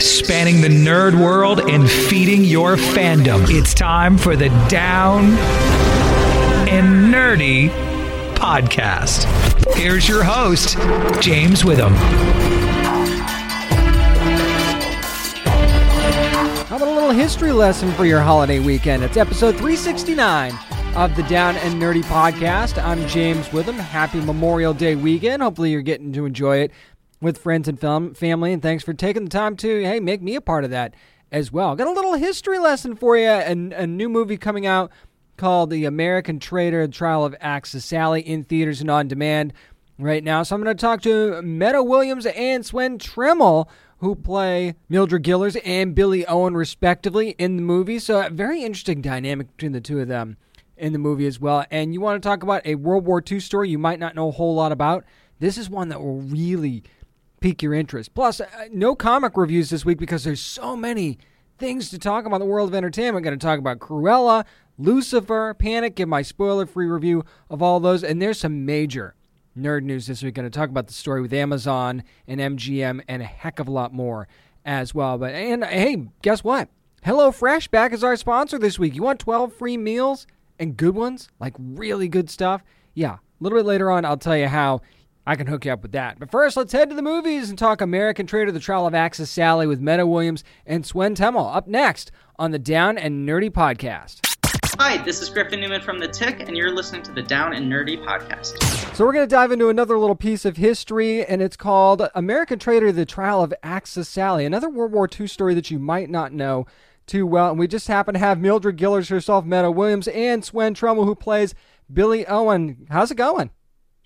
spanning the nerd world and feeding your fandom. It's time for the Down and Nerdy podcast. Here's your host, James Witham. How about a little history lesson for your holiday weekend? It's episode 369 of the Down and Nerdy podcast. I'm James Witham. Happy Memorial Day weekend. Hopefully, you're getting to enjoy it with friends and film, family. And thanks for taking the time to, hey, make me a part of that as well. Got a little history lesson for you. And a new movie coming out called The American Traitor: Trial of Axis Sally in theaters and on demand right now. So I'm going to talk to Meadow Williams and Swen Temmel, who play Mildred Gillars and Billy Owen, respectively, in the movie. So a very interesting dynamic between the two of them in the movie as well. And you want to talk about a World War II story you might not know a whole lot about? This is one that will really pique your interest. Plus, uh, no comic reviews this week because there's so many things to talk about in the world of entertainment. Going to talk about Cruella, Lucifer, Panic, give my spoiler free review of all those. And there's some major nerd news this week. Going to talk about the story with Amazon and MGM and a heck of a lot more as well. But and hey, guess what? Hello Fresh back as our sponsor this week. You want 12 free meals and good ones, like really good stuff? Yeah, a little bit later on, I'll tell you how I can hook you up with that. But first, let's head to the movies and talk American Traitor, The Trial of Axis Sally with Meadow Williams and Swen Temmel up next on the Down and Nerdy podcast. Hi, this is Griffin Newman from The Tick, and you're listening to the Down and Nerdy podcast. So we're going to dive into another little piece of history, and it's called American Traitor, The Trial of Axis Sally, another World War II story that you might not know too well. And we just happen to have Mildred Gillars herself, Meta Williams, and Swen Trammell, who plays Billy Owen. How's it going?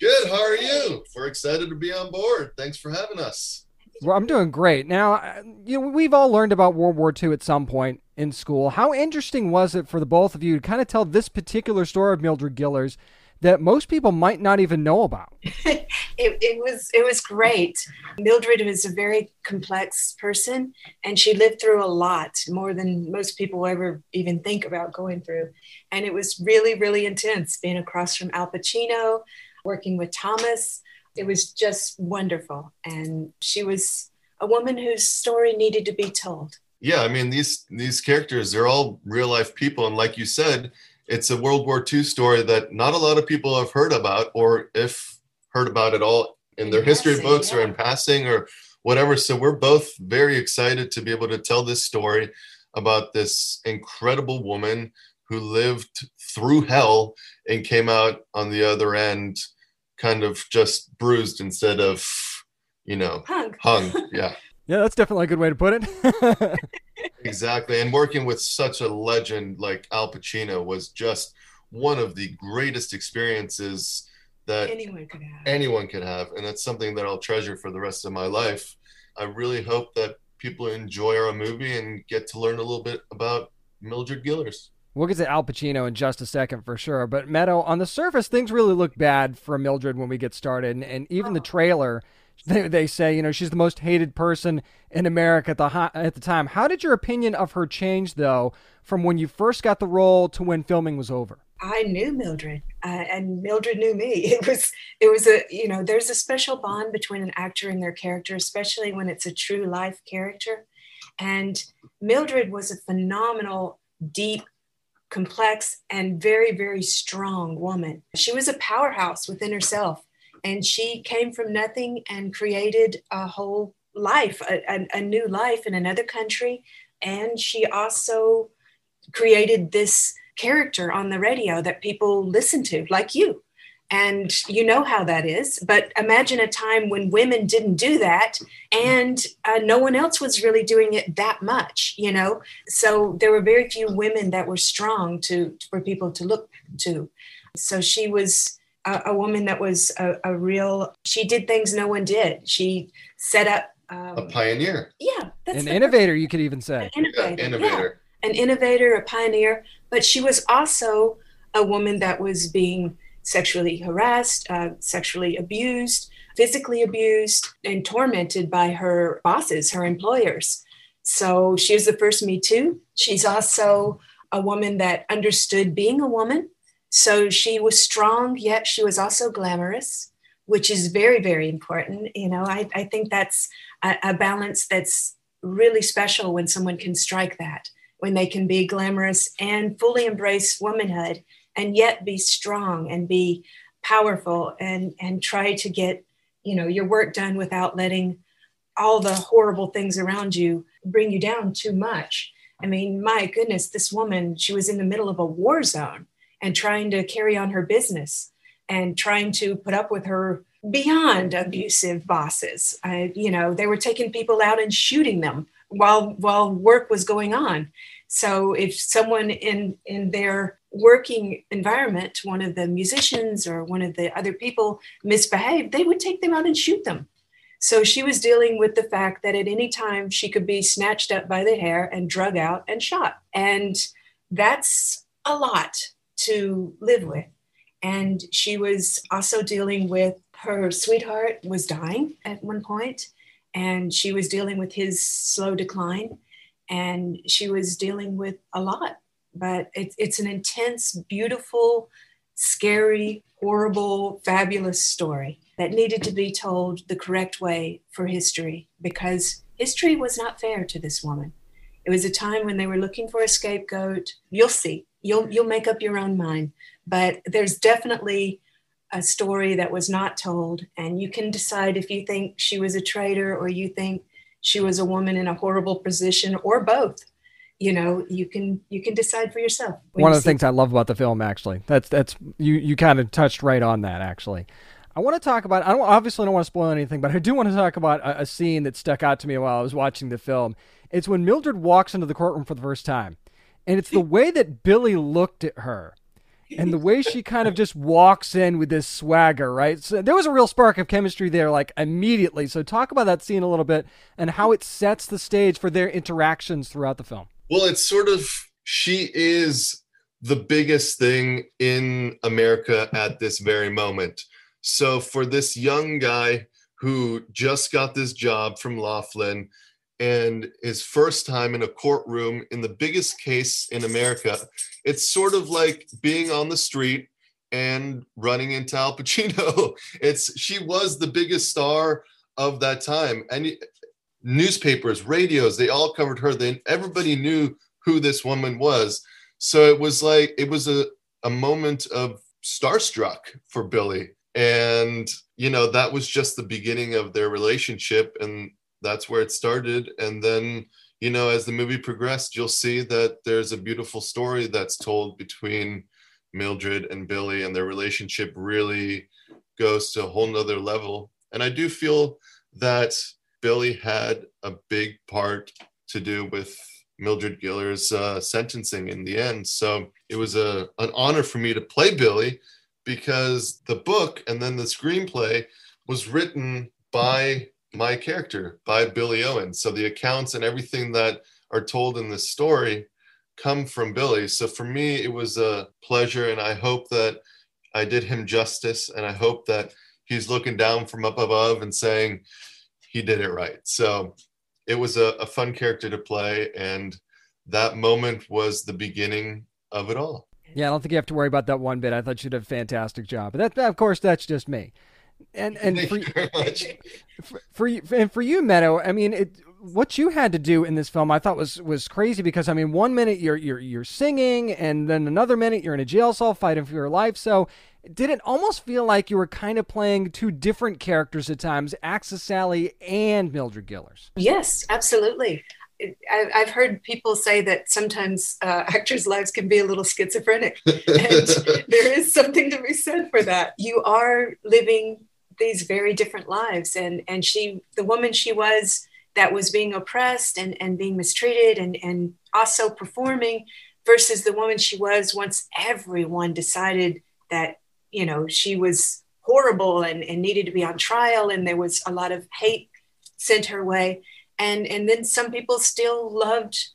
Good. How are you? We're excited to be on board. Thanks for having us. Well, I'm doing great. Now, uh, you know, we've all learned about World War II at some point in school. How interesting was it for the both of you to kind of tell this particular story of Mildred Gillars that most people might not even know about? it, it was it was great. Mildred was a very complex person, and she lived through a lot more than most people ever even think about going through. And it was really really intense being across from Al Pacino, working with Thomas. It was just wonderful, and she was a woman whose story needed to be told yeah i mean these these characters they're all real life people and like you said it's a world war ii story that not a lot of people have heard about or if heard about at all in their history passing, books yeah. or in passing or whatever so we're both very excited to be able to tell this story about this incredible woman who lived through hell and came out on the other end kind of just bruised instead of you know hung hung yeah Yeah, that's definitely a good way to put it. Exactly. And working with such a legend like Al Pacino was just one of the greatest experiences that anyone could have anyone could have. And that's something that I'll treasure for the rest of my life. I really hope that people enjoy our movie and get to learn a little bit about Mildred Gillars. We'll get to Al Pacino in just a second for sure. But Meadow, on the surface, things really look bad for Mildred when we get started. And, and even the trailer, they, they say, you know, she's the most hated person in America at the, at the time. How did your opinion of her change, though, from when you first got the role to when filming was over? I knew Mildred, uh, and Mildred knew me. It was, it was a, you know, there's a special bond between an actor and their character, especially when it's a true life character. And Mildred was a phenomenal, deep, complex, and very, very strong woman. She was a powerhouse within herself, and she came from nothing and created a whole life, a, a, a new life in another country. And she also created this character on the radio that people listen to, like you. And you know how that is. But imagine a time when women didn't do that and uh, no one else was really doing it that much, you know? So there were very few women that were strong to for people to look to. So she was a, a woman that was a, a, real, she did things no one did. She set up. Um, A pioneer. yeah, that's An the- innovator, you could even say. An Yeah, innovator. yeah innovator. an innovator, a pioneer, but she was also a woman that was being sexually harassed, uh, sexually abused, physically abused, and tormented by her bosses, her employers. So she was the first Me Too. She's also a woman that understood being a woman. So she was strong, yet she was also glamorous, which is very, very important. You know, I, I think that's a, a balance that's really special when someone can strike that, when they can be glamorous and fully embrace womanhood and yet be strong and be powerful and and try to get you know your work done without letting all the horrible things around you bring you down too much. I mean my goodness this woman she was in the middle of a war zone and trying to carry on her business and trying to put up with her beyond abusive bosses. I, you know they were taking people out and shooting them while while work was going on. So if someone in in their working environment, one of the musicians or one of the other people misbehaved, they would take them out and shoot them. So she was dealing with the fact that at any time she could be snatched up by the hair and drug out and shot. And that's a lot to live with. And she was also dealing with her sweetheart was dying at one point, and she was dealing with his slow decline, and she was dealing with a lot but it's, it's an intense, beautiful, scary, horrible, fabulous story that needed to be told the correct way for history because history was not fair to this woman. It was a time when they were looking for a scapegoat. You'll see. You'll you'll make up your own mind. But there's definitely a story that was not told, and you can decide if you think she was a traitor or you think she was a woman in a horrible position or both you know you can you can decide for yourself one of the things i love about the film actually that's that's you you kind of touched right on that actually i want to talk about i don't obviously don't want to spoil anything but i do want to talk about a, a scene that stuck out to me while i was watching the film it's when mildred walks into the courtroom for the first time and it's the way that billy looked at her and the way she kind of just walks in with this swagger, right? So there was a real spark of chemistry there, like immediately. So talk about that scene a little bit and how it sets the stage for their interactions throughout the film. Well, it's sort of she is the biggest thing in America at this very moment. So for this young guy who just got this job from Laughlin and his first time in a courtroom in the biggest case in America, it's sort of like being on the street and running into Al Pacino. It's she was the biggest star of that time. And newspapers, radios, they all covered her. Then everybody knew who this woman was. So it was like it was a, a moment of starstruck for Billy. And, you know, that was just the beginning of their relationship. And that's where it started. And then, you know, as the movie progressed, you'll see that there's a beautiful story that's told between Mildred and Billy, and their relationship really goes to a whole nother level. And I do feel that Billy had a big part to do with Mildred Gillars' uh, sentencing in the end. So it was a an honor for me to play Billy because the book and then the screenplay was written by my character, by Billy Owen. So the accounts and everything that are told in this story come from Billy. So for me, it was a pleasure, and I hope that I did him justice, and I hope that he's looking down from up above and saying, he did it right. So it was a, a fun character to play, and that moment was the beginning of it all. Yeah, I don't think you have to worry about that one bit. I thought you did a fantastic job, but that, of course, that's just me. And and for, you very much. for, for you and for you, Meadow. I mean, it, what you had to do in this film, I thought was was crazy because I mean, one minute you're you're you're singing, and then another minute you're in a jail cell fighting for your life. So did it almost feel like you were kind of playing two different characters at times, Axis Sally and Mildred Gillars? Yes, absolutely. I've heard people say that sometimes uh, actors' lives can be a little schizophrenic, and there is something to be said for that. You are living these very different lives, and and she, the woman she was, that was being oppressed and and being mistreated, and and also performing, versus the woman she was once everyone decided that you know she was horrible and, and needed to be on trial and there was a lot of hate sent her way. And and then some people still loved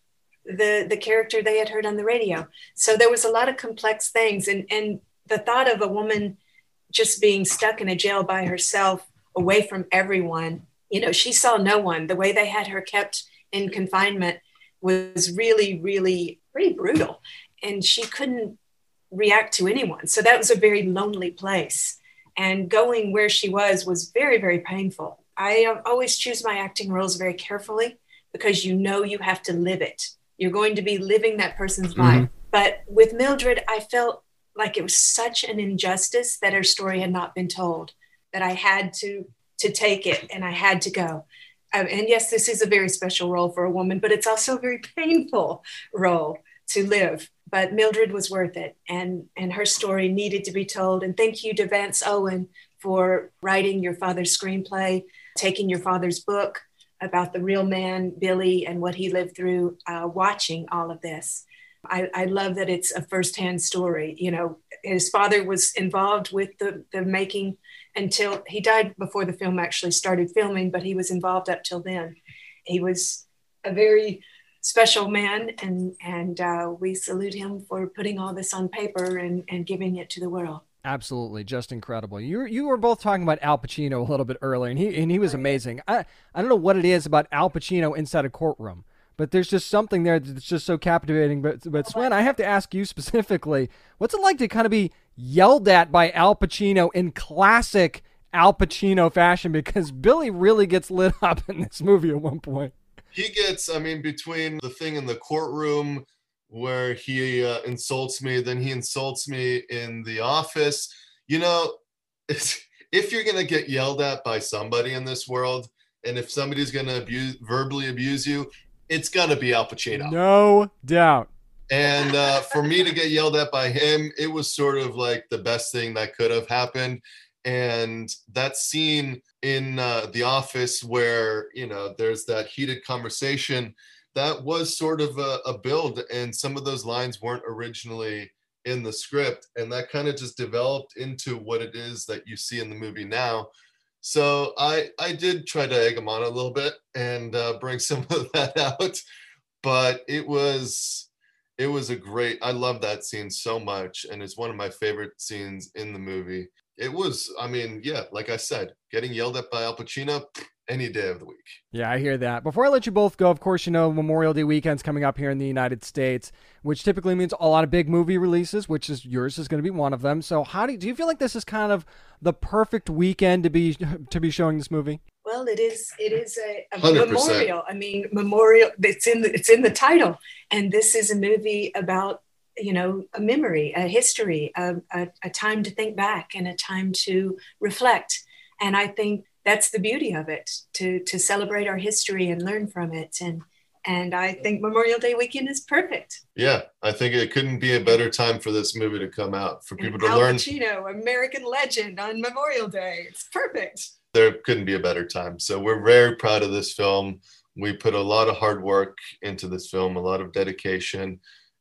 the the character they had heard on the radio. So there was a lot of complex things and and the thought of a woman just being stuck in a jail by herself away from everyone you know she saw no one the way they had her kept in confinement was really really pretty brutal and she couldn't react to anyone. So that was a very lonely place. And going where she was was very, very painful. I always choose my acting roles very carefully because you know you have to live it. You're going to be living that person's mm-hmm. life. But with Mildred, I felt like it was such an injustice that her story had not been told that I had to to take it and I had to go. Um, and yes, this is a very special role for a woman, but it's also a very painful role to live. But Mildred was worth it, and and her story needed to be told. And thank you to Vance Owen for writing your father's screenplay, taking your father's book about the real man Billy and what he lived through, uh, watching all of this. I, I, love that it's a firsthand story. You know, his father was involved with the, the making until he died before the film actually started filming, but he was involved up till then. He was a very special man, and and uh, we salute him for putting all this on paper and, and giving it to the world. Absolutely, just incredible. You you were both talking about Al Pacino a little bit earlier, and he and he was amazing. I I don't know what it is about Al Pacino inside a courtroom, but there's just something there that's just so captivating. But but Swen, I have to ask you specifically, what's it like to kind of be yelled at by Al Pacino in classic Al Pacino fashion? Because Billy really gets lit up in this movie at one point. He gets, I mean, between the thing in the courtroom where he uh, insults me, then he insults me in the office. You know, if you're gonna get yelled at by somebody in this world, and if somebody's gonna abuse verbally abuse you, it's gonna be Al Pacino. No doubt. And uh, for me to get yelled at by him, it was sort of like the best thing that could have happened. And that scene in uh, the office where you know there's that heated conversation, that was sort of a, a build, and some of those lines weren't originally in the script, and that kind of just developed into what it is that you see in the movie now so I I did try to egg him on a little bit and uh, bring some of that out, but it was it was a great. I love that scene so much, and it's one of my favorite scenes in the movie. It was, I mean, yeah, like I said, getting yelled at by Al Pacino any day of the week. Yeah, I hear that. Before I let you both go, of course, you know Memorial Day weekend's coming up here in the United States, which typically means a lot of big movie releases, which is yours is going to be one of them. So, how do you, do you feel like this is kind of the perfect weekend to be to be showing this movie? Well, it is. It is a, a memorial. I mean, memorial. It's in the, it's in the title, and this is a movie about you know a memory, a history, a, a, a time to think back, and a time to reflect. And I think that's the beauty of it to to celebrate our history and learn from it and and I think Memorial Day weekend is perfect. Yeah, I think it couldn't be a better time for this movie to come out for people and to Al learn. Pacino, American legend on Memorial Day. It's perfect. There couldn't be a better time. So we're very proud of this film. We put a lot of hard work into this film, a lot of dedication,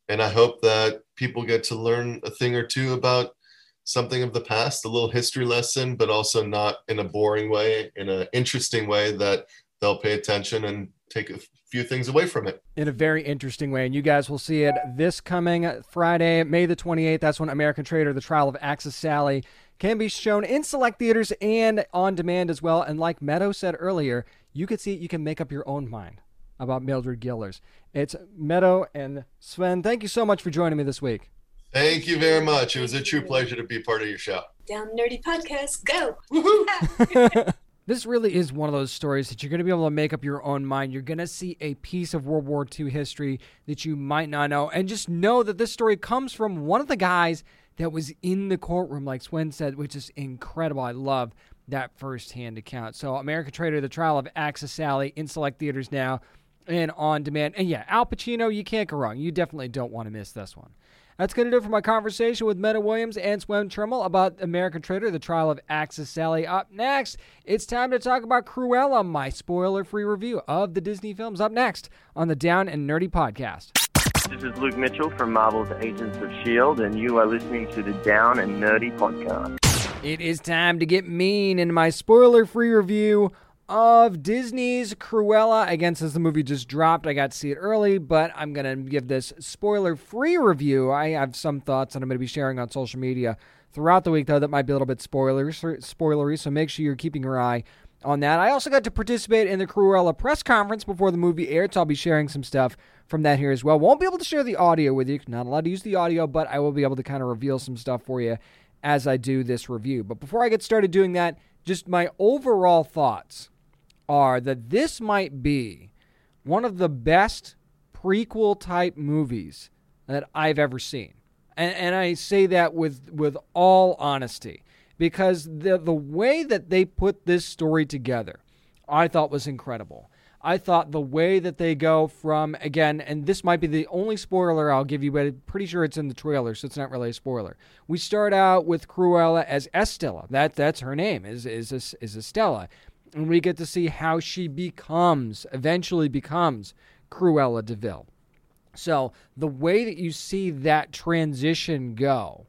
and I hope that people get to learn a thing or two about something of the past, a little history lesson, but also not in a boring way, in an interesting way that they'll pay attention and take a few things away from it. In a very interesting way. And you guys will see it this coming Friday, May the 28th. That's when American Traitor The Trial of Axis Sally, can be shown in select theaters and on demand as well. And like Meadow said earlier, you could see it, you can make up your own mind about Mildred Gillars. It's Meadow and Swen. Thank you so much for joining me this week. Thank you very much. It was a true pleasure to be part of your show. Down Nerdy Podcast, go. this really is one of those stories that you're going to be able to make up your own mind. You're going to see a piece of World War II history that you might not know. And just know that this story comes from one of the guys that was in the courtroom, like Swen said, which is incredible. I love that firsthand account. So, American Traitor, The Trial of Axis Sally in select theaters now and on demand. And yeah, Al Pacino, you can't go wrong. You definitely don't want to miss this one. That's going to do it for my conversation with Meadow Williams and Swen Temmel about American Traitor, the trial of Axis Sally. Up next, it's time to talk about Cruella, my spoiler free review of the Disney films. Up next on the Down and Nerdy podcast. This is Luke Mitchell from Marvel's Agents of S.H.I.E.L.D., and you are listening to the Down and Nerdy podcast. It is time to get mean in my spoiler free review of Disney's Cruella. Again, since the movie just dropped, I got to see it early, but I'm going to give this spoiler free review. I have some thoughts that I'm going to be sharing on social media throughout the week, though, that might be a little bit spoilers, spoilery, so make sure you're keeping your eye on that. I also got to participate in the Cruella press conference before the movie aired, so I'll be sharing some stuff from that here as well. Won't be able to share the audio with you, not allowed to use the audio, but I will be able to kind of reveal some stuff for you as I do this review. But before I get started doing that, just my overall thoughts are that this might be one of the best prequel type movies that I've ever seen. And, and I say that with, with all honesty because the, the way that they put this story together, I thought was incredible. I thought the way that they go from again, and this might be the only spoiler I'll give you, but I'm pretty sure it's in the trailer, so it's not really a spoiler. We start out with Cruella as Estella. That that's her name is is is Estella, and we get to see how she becomes eventually becomes Cruella de Vil. So the way that you see that transition go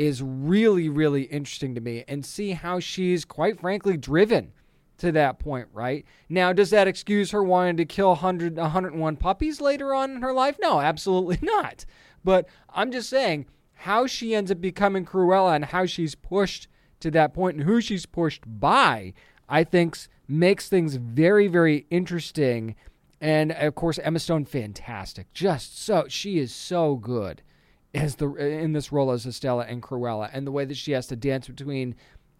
is really really interesting to me, and see how she's quite frankly driven to that point, right? Now, does that excuse her wanting to kill 100, 101 puppies later on in her life? No, absolutely not. But I'm just saying how she ends up becoming Cruella and how she's pushed to that point and who she's pushed by, I think makes things very, very interesting. And of course, Emma Stone, fantastic. Just so she is so good as the in this role as Estella and Cruella, and the way that she has to dance between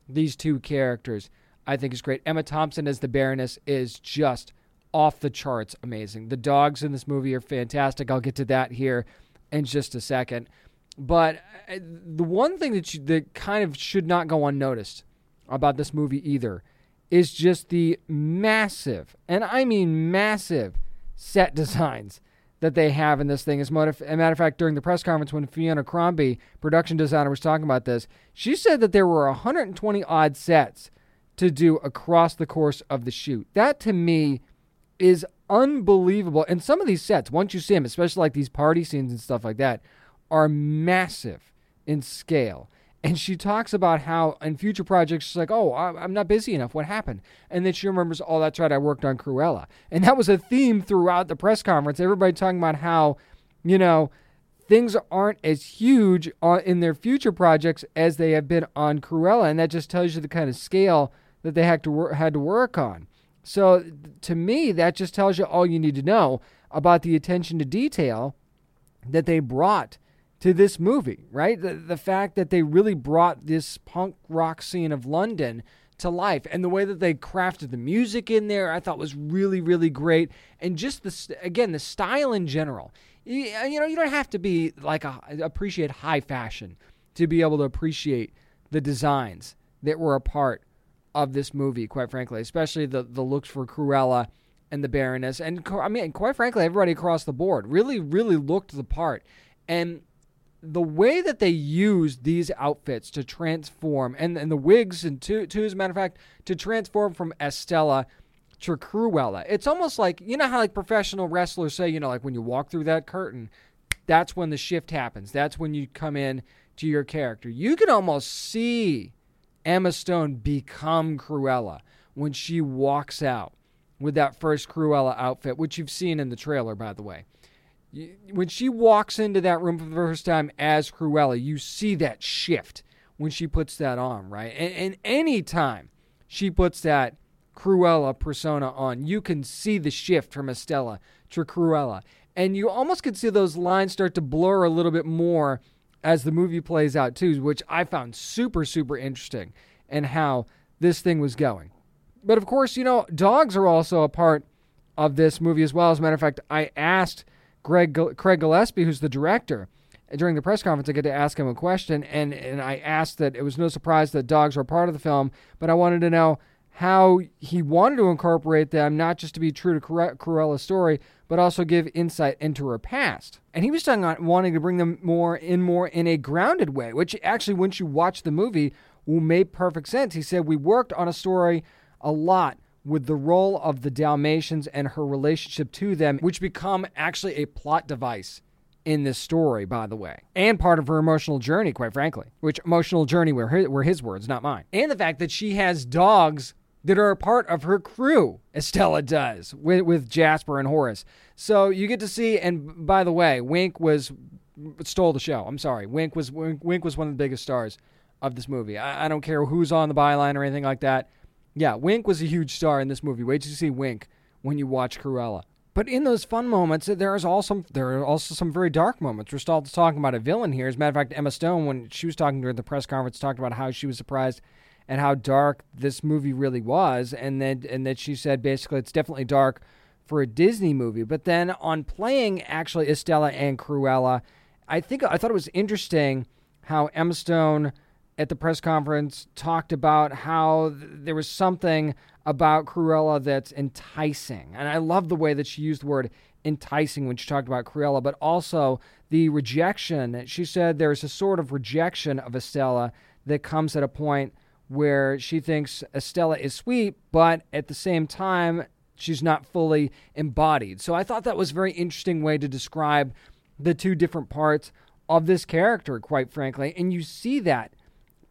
these two characters. I think is great. Emma Thompson as the Baroness is just off the charts amazing. The dogs in this movie are fantastic. I'll get to that here in just a second. But uh, the one thing that you, that kind of should not go unnoticed about this movie either is just the massive, and I mean massive, set designs that they have in this thing. As a matter of fact, during the press conference when Fiona Crombie, production designer, was talking about this, she said that there were 120 odd sets to do across the course of the shoot. That to me is unbelievable. And some of these sets, once you see them, especially like these party scenes and stuff like that, are massive in scale. And she talks about how in future projects, she's like, oh, I'm not busy enough. What happened? And then she remembers, oh, that's right, I worked on Cruella. And that was a theme throughout the press conference. Everybody talking about how, you know, things aren't as huge uh, in their future projects as they have been on Cruella. And that just tells you the kind of scale that they had to wor- had to work on. So to me, that just tells you all you need to know about the attention to detail that they brought to this movie, right? The, the fact that they really brought this punk rock scene of London to life and the way that they crafted the music in there, I thought was really, really great. And just the, again, the style in general. You, uh, you know, you don't have to be like a, appreciate high fashion to be able to appreciate the designs that were a part of this movie, quite frankly, especially the the looks for Cruella and the Baroness, and I mean, quite frankly, everybody across the board really, really looked the part, and the way that they use these outfits to transform, and, and the wigs, and to, to as a matter of fact, to transform from Estella to Cruella, it's almost like you know how like professional wrestlers say, you know, like when you walk through that curtain, that's when the shift happens. That's when you come in to your character. You can almost see Emma Stone become Cruella when she walks out with that first Cruella outfit, which you've seen in the trailer, by the way. When she walks into that room for the first time as Cruella, you see that shift when she puts that on, right? And, and any time she puts that Cruella persona on, you can see the shift from Estella to Cruella. And you almost can see those lines start to blur a little bit more as the movie plays out too, which I found super super interesting and how this thing was going. But of course, you know, dogs are also a part of this movie as well. As a matter of fact, I asked Greg Craig Gillespie, who's the director, during the press conference, I get to ask him a question, and and I asked that it was no surprise that dogs were part of the film, but I wanted to know how he wanted to incorporate them, not just to be true to Cruella's story, but also give insight into her past. And he was talking about wanting to bring them more in more in a grounded way, which actually, once you watch the movie, will make perfect sense. He said, We worked on a story a lot with the role of the Dalmatians and her relationship to them, which become actually a plot device in this story, by the way, and part of her emotional journey, quite frankly, which emotional journey were his, were his words, not mine. And the fact that she has dogs that are a part of her crew, Estella does with, with Jasper and Horace. So you get to see, and by the way, Wink was stole the show. I'm sorry, Wink was Wink, Wink was one of the biggest stars of this movie. I, I, don't care who's on the byline or anything like that. Yeah, Wink was a huge star in this movie. Wait you see Wink when you watch Cruella. But in those fun moments, uh, there is also there are also some very dark moments. We're still talking about a villain here. As a matter of fact, Emma Stone, when she was talking during the press conference, talked about how she was surprised and how dark this movie really was, and then and that she said basically it's definitely dark for a Disney movie. But then on playing actually Estella and Cruella, I think I thought it was interesting how Emma Stone at the press conference talked about how th- there was something about Cruella that's enticing. And I love the way that she used the word enticing when she talked about Cruella, but also the rejection. She said there's a sort of rejection of Estella that comes at a point where she thinks Estella is sweet, but at the same time, she's not fully embodied. So I thought that was a very interesting way to describe the two different parts of this character, quite frankly. And you see that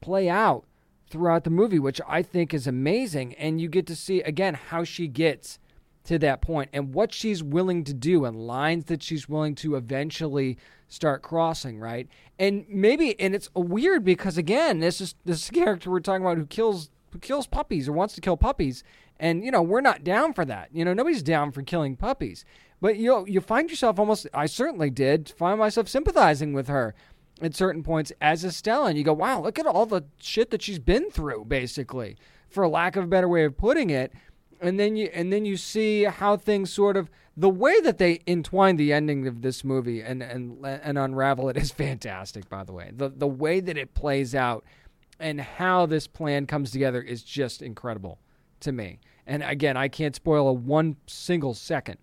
play out throughout the movie, which I think is amazing. And you get to see, again, how she gets to that point and what she's willing to do and lines that she's willing to eventually start crossing, right? And maybe and it's weird because again, this is this character we're talking about who kills who kills puppies or wants to kill puppies. And you know, we're not down for that. You know, nobody's down for killing puppies. But you you find yourself almost I certainly did find myself sympathizing with her at certain points as Estella and you go, "Wow, look at all the shit that she's been through basically." For lack of a better way of putting it, and then you and then you see how things sort of the way that they entwine the ending of this movie and and and unravel it is fantastic by the way the the way that it plays out and how this plan comes together is just incredible to me and again I can't spoil a one single second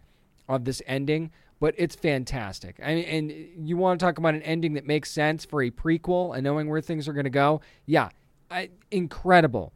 of this ending but it's fantastic I mean, and you want to talk about an ending that makes sense for a prequel and knowing where things are going to go yeah I, incredible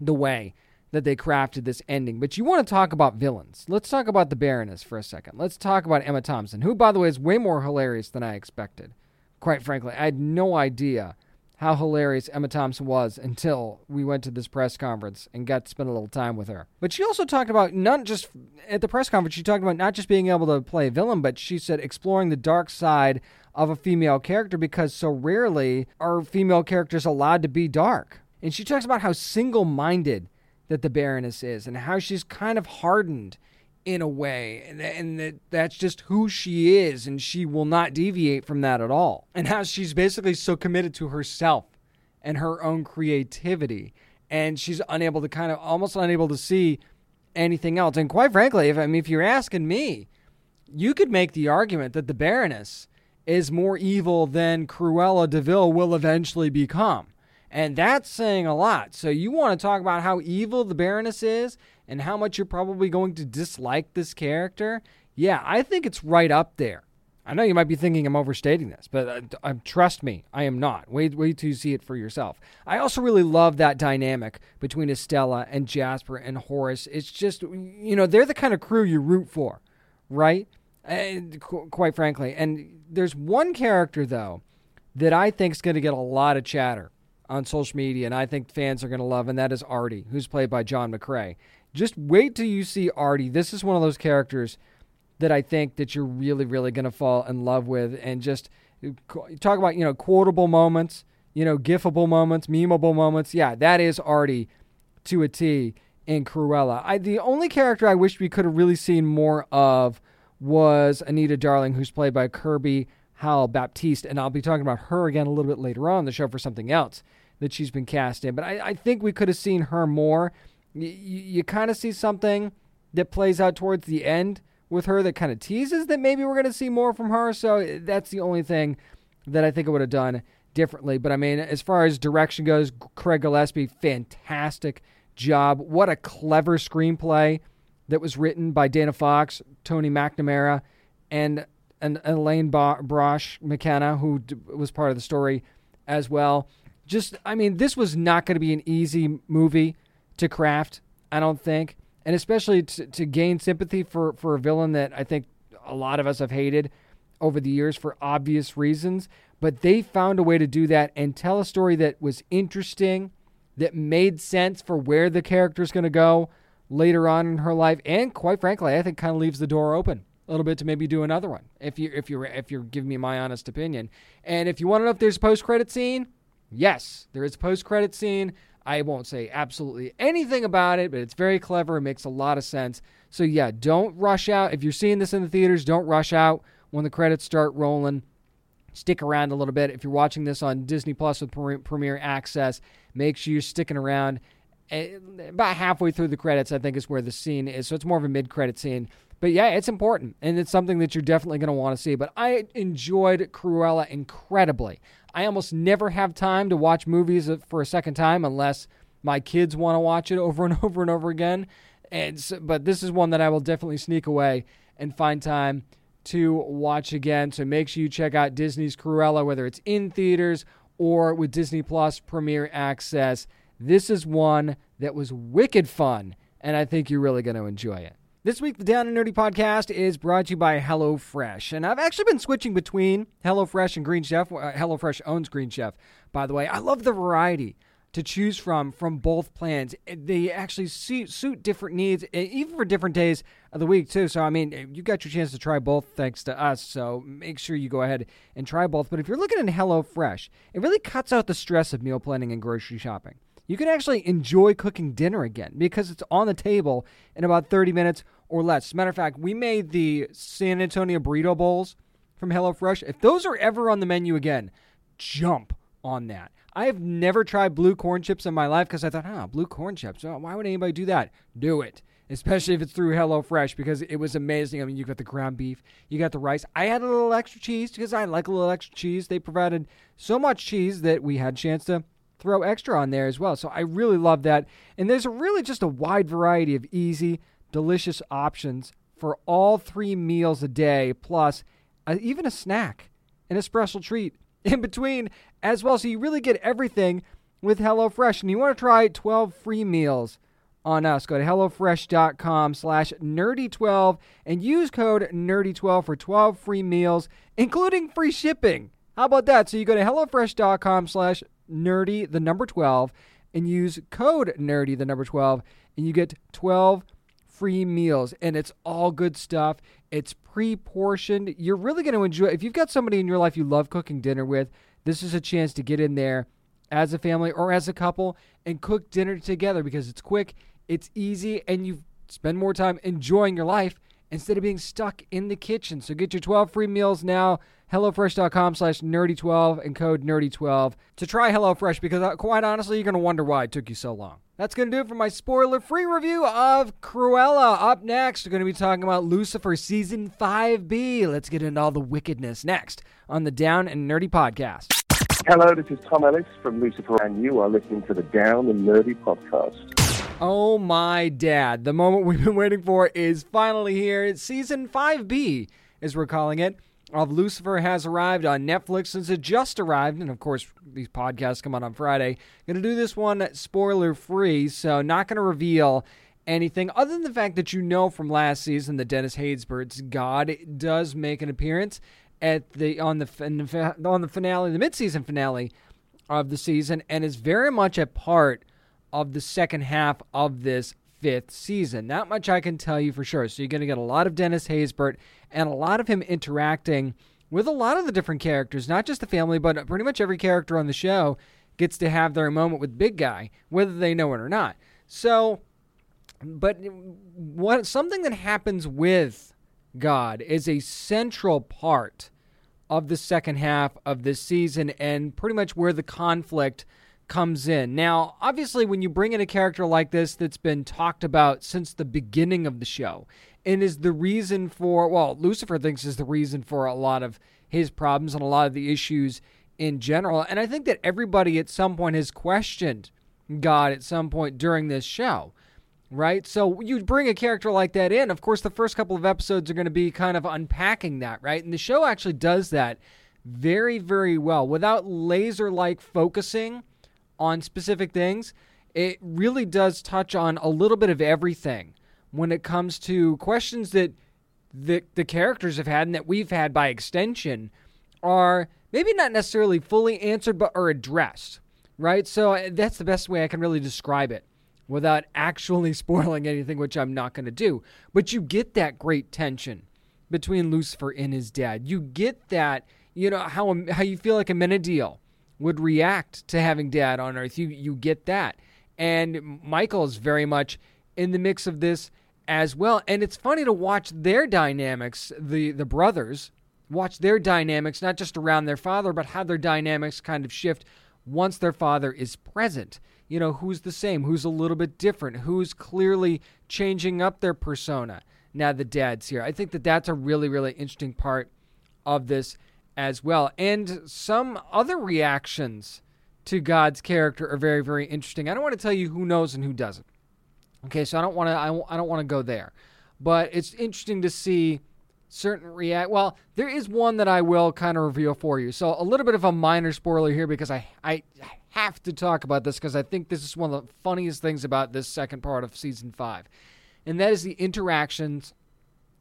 the way that they crafted this ending. But you want to talk about villains. Let's talk about the Baroness for a second. Let's talk about Emma Thompson, who, by the way, is way more hilarious than I expected. Quite frankly, I had no idea how hilarious Emma Thompson was until we went to this press conference and got to spend a little time with her. But she also talked about not just at the press conference, she talked about not just being able to play a villain, but she said exploring the dark side of a female character because so rarely are female characters allowed to be dark. And she talks about how single minded that the Baroness is and how she's kind of hardened in a way and, and that that's just who she is and she will not deviate from that at all. And how she's basically so committed to herself and her own creativity and she's unable to kind of almost unable to see anything else. And quite frankly if I mean if you're asking me you could make the argument that the Baroness is more evil than Cruella de Vil will eventually become. And that's saying a lot. So you want to talk about how evil the Baroness is and how much you're probably going to dislike this character? Yeah, I think it's right up there. I know you might be thinking I'm overstating this, but uh, uh, trust me, I am not. Wait, wait till you see it for yourself. I also really love that dynamic between Estella and Jasper and Horace. It's just, you know, they're the kind of crew you root for, right? And qu- quite frankly, and there's one character though that I think is going to get a lot of chatter on social media, and I think fans are going to love, and that is Artie, who's played by John McCrea. Just wait till you see Artie. This is one of those characters that I think that you're really, really going to fall in love with, and just uh, talk about you know quotable moments, you know gifable moments, memeable moments. Yeah, that is Artie to a T in Cruella. I the only character I wish we could have really seen more of was Anita Darling, who's played by Kirby Howell Baptiste, and I'll be talking about her again a little bit later on the show for something else that she's been cast in. But I, I think we could have seen her more. Y- you kind of see something that plays out towards the end with her that kind of teases that maybe we're going to see more from her. So eh, that's the only thing that I think I would have done differently. But I mean, as far as direction goes, Craig Gillespie, fantastic job. What a clever screenplay that was written by Dana Fox, Tony McNamara, and, and Aline Brosh McKenna, who was part of the story as well just I mean, this was not going to be an easy movie to craft. I don't think, and especially to, to gain sympathy for for a villain that I think a lot of us have hated over the years for obvious reasons. But they found a way to do that and tell a story that was interesting, that made sense for where the character's going to go later on in her life, and quite frankly, I think kind of leaves the door open a little bit to maybe do another one if you if you're if you're giving me my honest opinion. And if you want to know if there's a post credit scene, Yes, there is a post credit scene. I won't say absolutely anything about it, but it's very clever. It makes a lot of sense. So, yeah, don't rush out. If you're seeing this in the theaters, don't rush out when the credits start rolling. Stick around a little bit. If you're watching this on Disney Plus with Premier Access, make sure you're sticking around. About halfway through the credits, I think, is where the scene is. So, it's more of a mid credit scene. but yeah, it's important, and it's something that you're definitely going to want to see. But I enjoyed Cruella incredibly. I almost never have time to watch movies for a second time unless my kids want to watch it over and over and over again. And so, but this is one that I will definitely sneak away and find time to watch again. So make sure you check out Disney's Cruella, whether it's in theaters or with Disney Plus Premier Access. This is one that was wicked fun, and I think you're really going to enjoy it. This week, the Down and Nerdy podcast is brought to you by HelloFresh. And I've actually been switching between HelloFresh and Green Chef. Uh, HelloFresh owns Green Chef, by the way. I love the variety to choose from from both plans. They actually suit different needs, even for different days of the week, too. So, I mean, you got your chance to try both thanks to us. So, make sure you go ahead and try both. But if you're looking at HelloFresh, it really cuts out the stress of meal planning and grocery shopping you can actually enjoy cooking dinner again because it's on the table in about 30 minutes or less. As a matter of fact, we made the San Antonio burrito bowls from HelloFresh. If those are ever on the menu again, jump on that. I have never tried blue corn chips in my life because I thought, huh, blue corn chips. Oh, why would anybody do that? Do it. Especially if it's through HelloFresh because it was amazing. I mean, you got the ground beef, you got the rice. I had a little extra cheese because I like a little extra cheese. They provided so much cheese that we had a chance to throw extra on there as well. So I really love that. And there's really just a wide variety of easy, delicious options for all three meals a day, plus uh, even a snack an special treat in between as well. So you really get everything with HelloFresh. And you want to try 12 free meals on us. Go to HelloFresh.com slash nerdy12 and use code nerdy12 for 12 free meals, including free shipping. How about that? So you go to HelloFresh.com slash nerdy, the number 12, and use code nerdy, the number 12, and you get 12 free meals. And it's all good stuff. It's pre portioned. You're really going to enjoy it. If you've got somebody in your life you love cooking dinner with, this is a chance to get in there as a family or as a couple and cook dinner together because it's quick, it's easy, and you spend more time enjoying your life instead of being stuck in the kitchen. So get your 12 free meals now. HelloFresh.com slash nerdy12 and code nerdy12 to try HelloFresh because uh, quite honestly, you're going to wonder why it took you so long. That's going to do it for my spoiler free review of Cruella. Up next, we're going to be talking about Lucifer Season 5B. Let's get into all the wickedness next on the Down and Nerdy Podcast. Hello, this is Tom Ellis from Lucifer, and you are listening to the Down and Nerdy Podcast. Oh my dad. The moment we've been waiting for is finally here. It's season 5B, as we're calling it, of Lucifer has arrived on Netflix since it just arrived. And of course, these podcasts come out on Friday. Going to do this one spoiler free, so not going to reveal anything other than the fact that you know from last season that Dennis Haysbert's God does make an appearance at the on the on the finale, the midseason finale of the season, and is very much a part of the second half of this fifth season. That much I can tell you for sure. So you're going to get a lot of Dennis Haysbert and a lot of him interacting with a lot of the different characters, not just the family, but pretty much every character on the show gets to have their moment with Big Guy, whether they know it or not. So, but what something that happens with God is a central part of the second half of this season and pretty much where the conflict comes in. Now, obviously, when you bring in a character like this that's been talked about since the beginning of the show and is the reason for, well, Lucifer thinks is the reason for a lot of his problems and a lot of the issues in general. And I think that everybody at some point has questioned God at some point during this show. Right? So you bring a character like that in. Of course, the first couple of episodes are going to be kind of unpacking that, right? And the show actually does that very, very well without laser like focusing on specific things, it really does touch on a little bit of everything when it comes to questions that the the characters have had and that we've had by extension are maybe not necessarily fully answered but are addressed right? So uh, that's the best way i can really describe it without actually spoiling anything which i'm not going to do. But you get that great tension between lucifer and his dad. You get that you know how how you feel like Amenadiel would react to having dad on Earth. You you get that, and Michael is very much in the mix of this as well. And it's funny to watch their dynamics, the the brothers, watch their dynamics not just around their father, but how their dynamics kind of shift once their father is present. You know, who's the same, who's a little bit different, who's clearly changing up their persona now the dad's here. I think that that's a really, really interesting part of this as well. And some other reactions to God's character are very, very interesting. I don't want to tell you who knows and who doesn't. Okay, so I don't want to. I, I don't want to go there, but it's interesting to see certain react. Well, there is one that I will kind of reveal for you. So a little bit of a minor spoiler here because I I have to talk about this because I think this is one of the funniest things about this second part of season five, and that is the interactions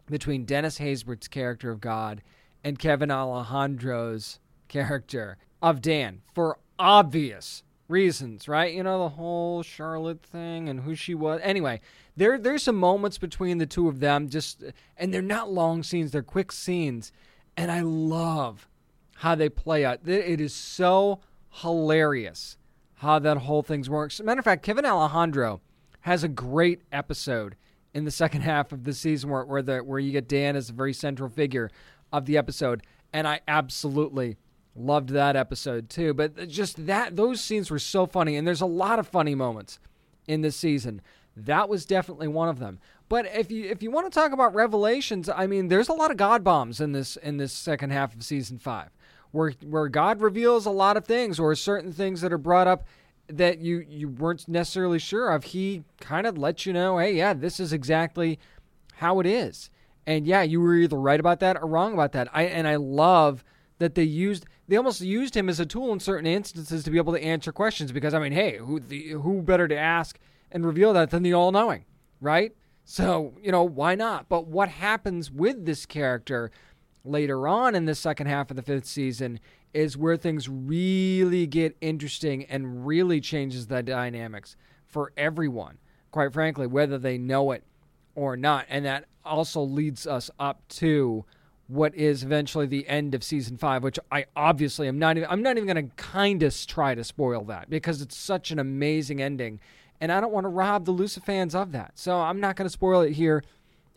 between Dennis Haysbert's character of God and Kevin Alejandro's character of Dan for obvious reasons, right? You know, the whole Charlotte thing and who she was. Anyway, there there's some moments between the two of them just and they're not long scenes, they're quick scenes. And I love how they play out. It is so hilarious how that whole thing works. matter of fact, Kevin Alejandro has a great episode in the second half of the season where where, the, where you get Dan as a very central figure of the episode, and I absolutely loved that episode too. But just that those scenes were so funny, and there's a lot of funny moments in this season. That was definitely one of them. But if you if you want to talk about revelations, I mean, there's a lot of God bombs in this in this second half of season five, where where God reveals a lot of things, or certain things that are brought up that you you weren't necessarily sure of. He kind of lets you know, hey, yeah, this is exactly how it is. And yeah, you were either right about that or wrong about that. I and I love that they used they almost used him as a tool in certain instances to be able to answer questions because I mean, hey, who the, who better to ask and reveal that than the all-knowing, right? So, you know, why not? But what happens with this character later on in the second half of the fifth season is where things really get interesting and really changes the dynamics for everyone, quite frankly, whether they know it or not. And that also leads us up to what is eventually the end of season five, which I obviously am not even I'm not even gonna kinda try to spoil that because it's such an amazing ending. And I don't want to rob the Lucifer fans of that. So I'm not gonna spoil it here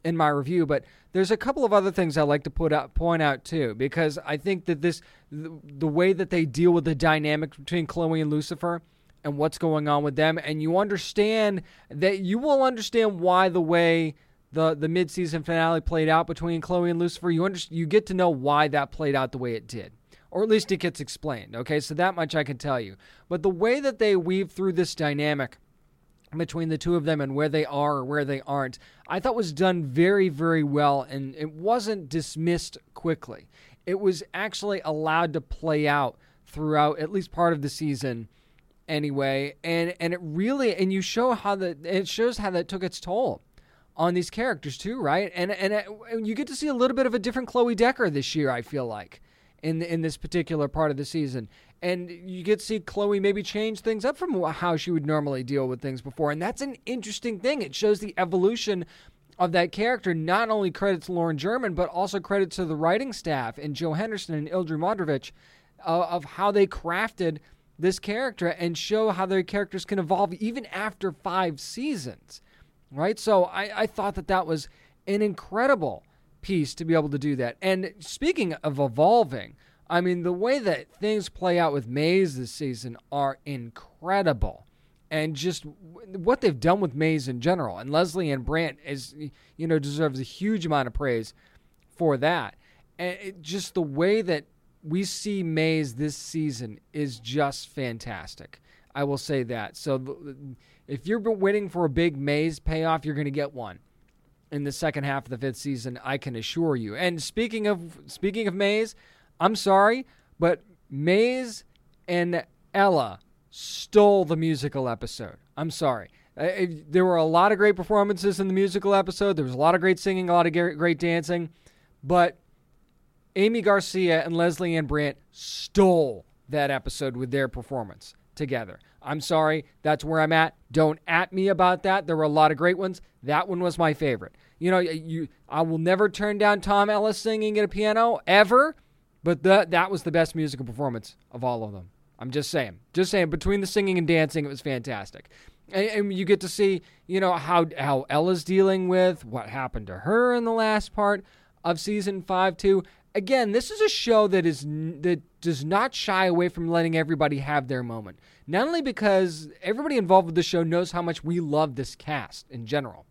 in my review, but there's a couple of other things I like to put out point out too, because I think that this the, the way that they deal with the dynamic between Chloe and Lucifer and what's going on with them, and you understand that you will understand why the way the the mid season finale played out between Chloe and Lucifer, you under, you get to know why that played out the way it did, or at least it gets explained. Okay, so that much I can tell you. But the way that they weave through this dynamic between the two of them and where they are or where they aren't, I thought was done very very well, and it wasn't dismissed quickly. It was actually allowed to play out throughout at least part of the season anyway and and it really and you show how that it shows how that took its toll on these characters too, right? And and, and you get to see a little bit of a different Chloe Decker this year. I feel like in in this particular part of the season, and you get to see Chloe maybe change things up from how she would normally deal with things before, and that's an interesting thing. It shows the evolution of that character. Not only credit to Lauren German, but also credit to the writing staff and Joe Henderson and Ildy Modrovich uh, of how they crafted this character and show how their characters can evolve even after five seasons right? So I, I thought that that was an incredible piece to be able to do that. And speaking of evolving, I mean, the way that things play out with Maze this season are incredible. And just what they've done with Maze in general. And Lesley-Ann Brandt is, you know, deserves a huge amount of praise for that. And it, just the way that we see Maze this season is just fantastic. I will say that. So if you're waiting for a big Maze payoff, you're going to get one in the second half of the fifth season. I can assure you. And speaking of speaking of Maze, I'm sorry, but Maze and Ella stole the musical episode. I'm sorry. There were a lot of great performances in the musical episode. There was a lot of great singing, a lot of great dancing, but Aimee Garcia and Lesley-Ann Brandt stole that episode with their performance together. I'm sorry, that's where I'm at. Don't at me about that. There were a lot of great ones. That one was my favorite. You know, you I will never turn down Tom Ellis singing at a piano ever, but that that was the best musical performance of all of them. I'm just saying. Just saying between the singing and dancing it was fantastic. And, and you get to see, you know, how how Ella's dealing with what happened to her in the last part of season 5 too again, this is a show that is that does not shy away from letting everybody have their moment. Not only because everybody involved with the show knows how much we love this cast in general,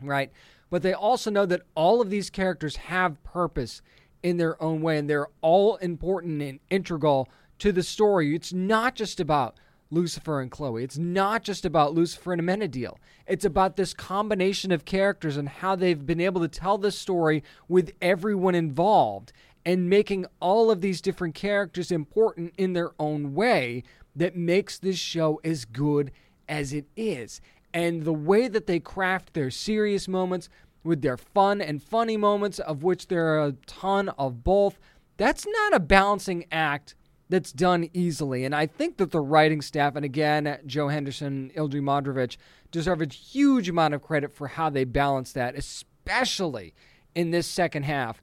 right? but they also know that all of these characters have purpose in their own way and they're all important and integral to the story. It's not just about Lucifer and Chloe. It's not just about Lucifer and Amenadiel. It's about this combination of characters and how they've been able to tell this story with everyone involved and making all of these different characters important in their own way that makes this show as good as it is. And the way that they craft their serious moments with their fun and funny moments, of which there are a ton of both, that's not a balancing act that's done easily. And I think that the writing staff, and again, Joe Henderson, Ildy Modrovich, deserve a huge amount of credit for how they balance that, especially in this second half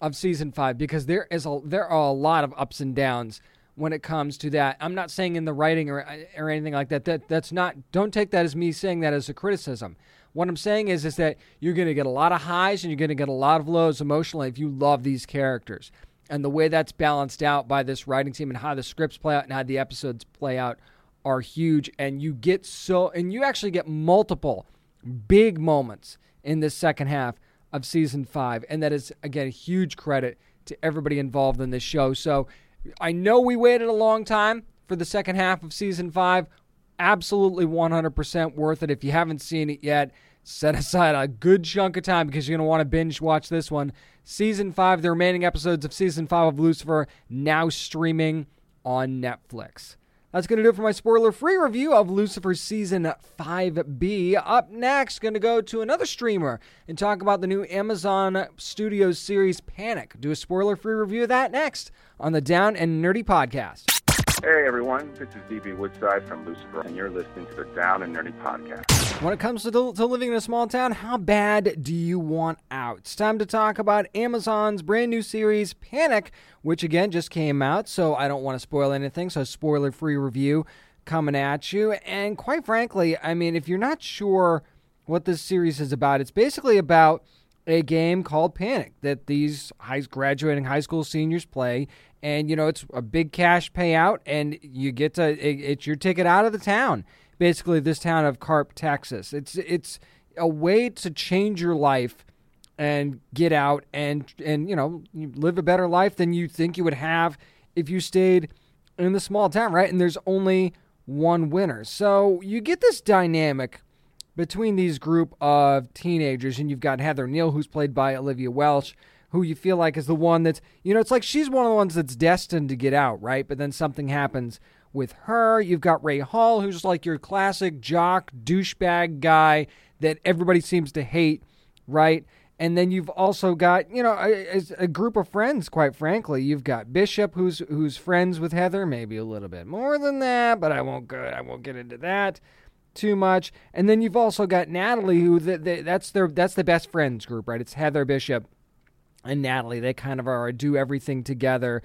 of season five, because there is a there are a lot of ups and downs when it comes to that. I'm not saying in the writing or or anything like that. That that's not. Don't take that as me saying that as a criticism. What I'm saying is is that you're going to get a lot of highs and you're going to get a lot of lows emotionally if you love these characters and the way that's balanced out by this writing team and how the scripts play out and how the episodes play out are huge. And you get so and you actually get multiple big moments in this second half of season 5 and that is again a huge credit to everybody involved in this show. So I know we waited a long time for the second half of season 5 absolutely 100% worth it. If you haven't seen it yet set aside a good chunk of time because you're going to want to binge watch this one. Season 5, the remaining episodes of Season 5 of Lucifer, now streaming on Netflix. That's going to do it for my spoiler free review of Lucifer Season 5B. Up next, going to go to another streamer and talk about the new Amazon Studios series Panic. Do a spoiler free review of that next on the Down and Nerdy Podcast. Hey everyone, this is DB Woodside from Lucifer, and you're listening to the Down and Nerdy Podcast. When it comes to, to living in a small town, how bad do you want out? It's time to talk about Amazon's brand new series, Panic, which again just came out, so I don't want to spoil anything, so spoiler free review coming at you. And quite frankly, I mean, if you're not sure what this series is about, it's basically about a game called Panic that these high graduating high school seniors play and you know it's a big cash payout and you get to it, it's your ticket out of the town. Basically this town of Carp, Texas. It's it's a way to change your life and get out and and you know live a better life than you think you would have if you stayed in the small town right? And there's only one winner. So you get this dynamic between these group of teenagers and you've got Heather Neal who's played by Olivia Welch who you feel like is the one that's, you know, it's like she's one of the ones that's destined to get out, right? But then something happens with her. You've got Ray Hall, who's like your classic jock, douchebag guy that everybody seems to hate, right? And then you've also got, you know, a, a, group of friends. Quite frankly, you've got Bishop, who's who's friends with Heather, maybe a little bit more than that, but I won't go. I won't get into that too much. And then you've also got Natalie, who the, the, that's their that's the best friends group, right? It's Heather Bishop and Natalie. They kind of are do everything together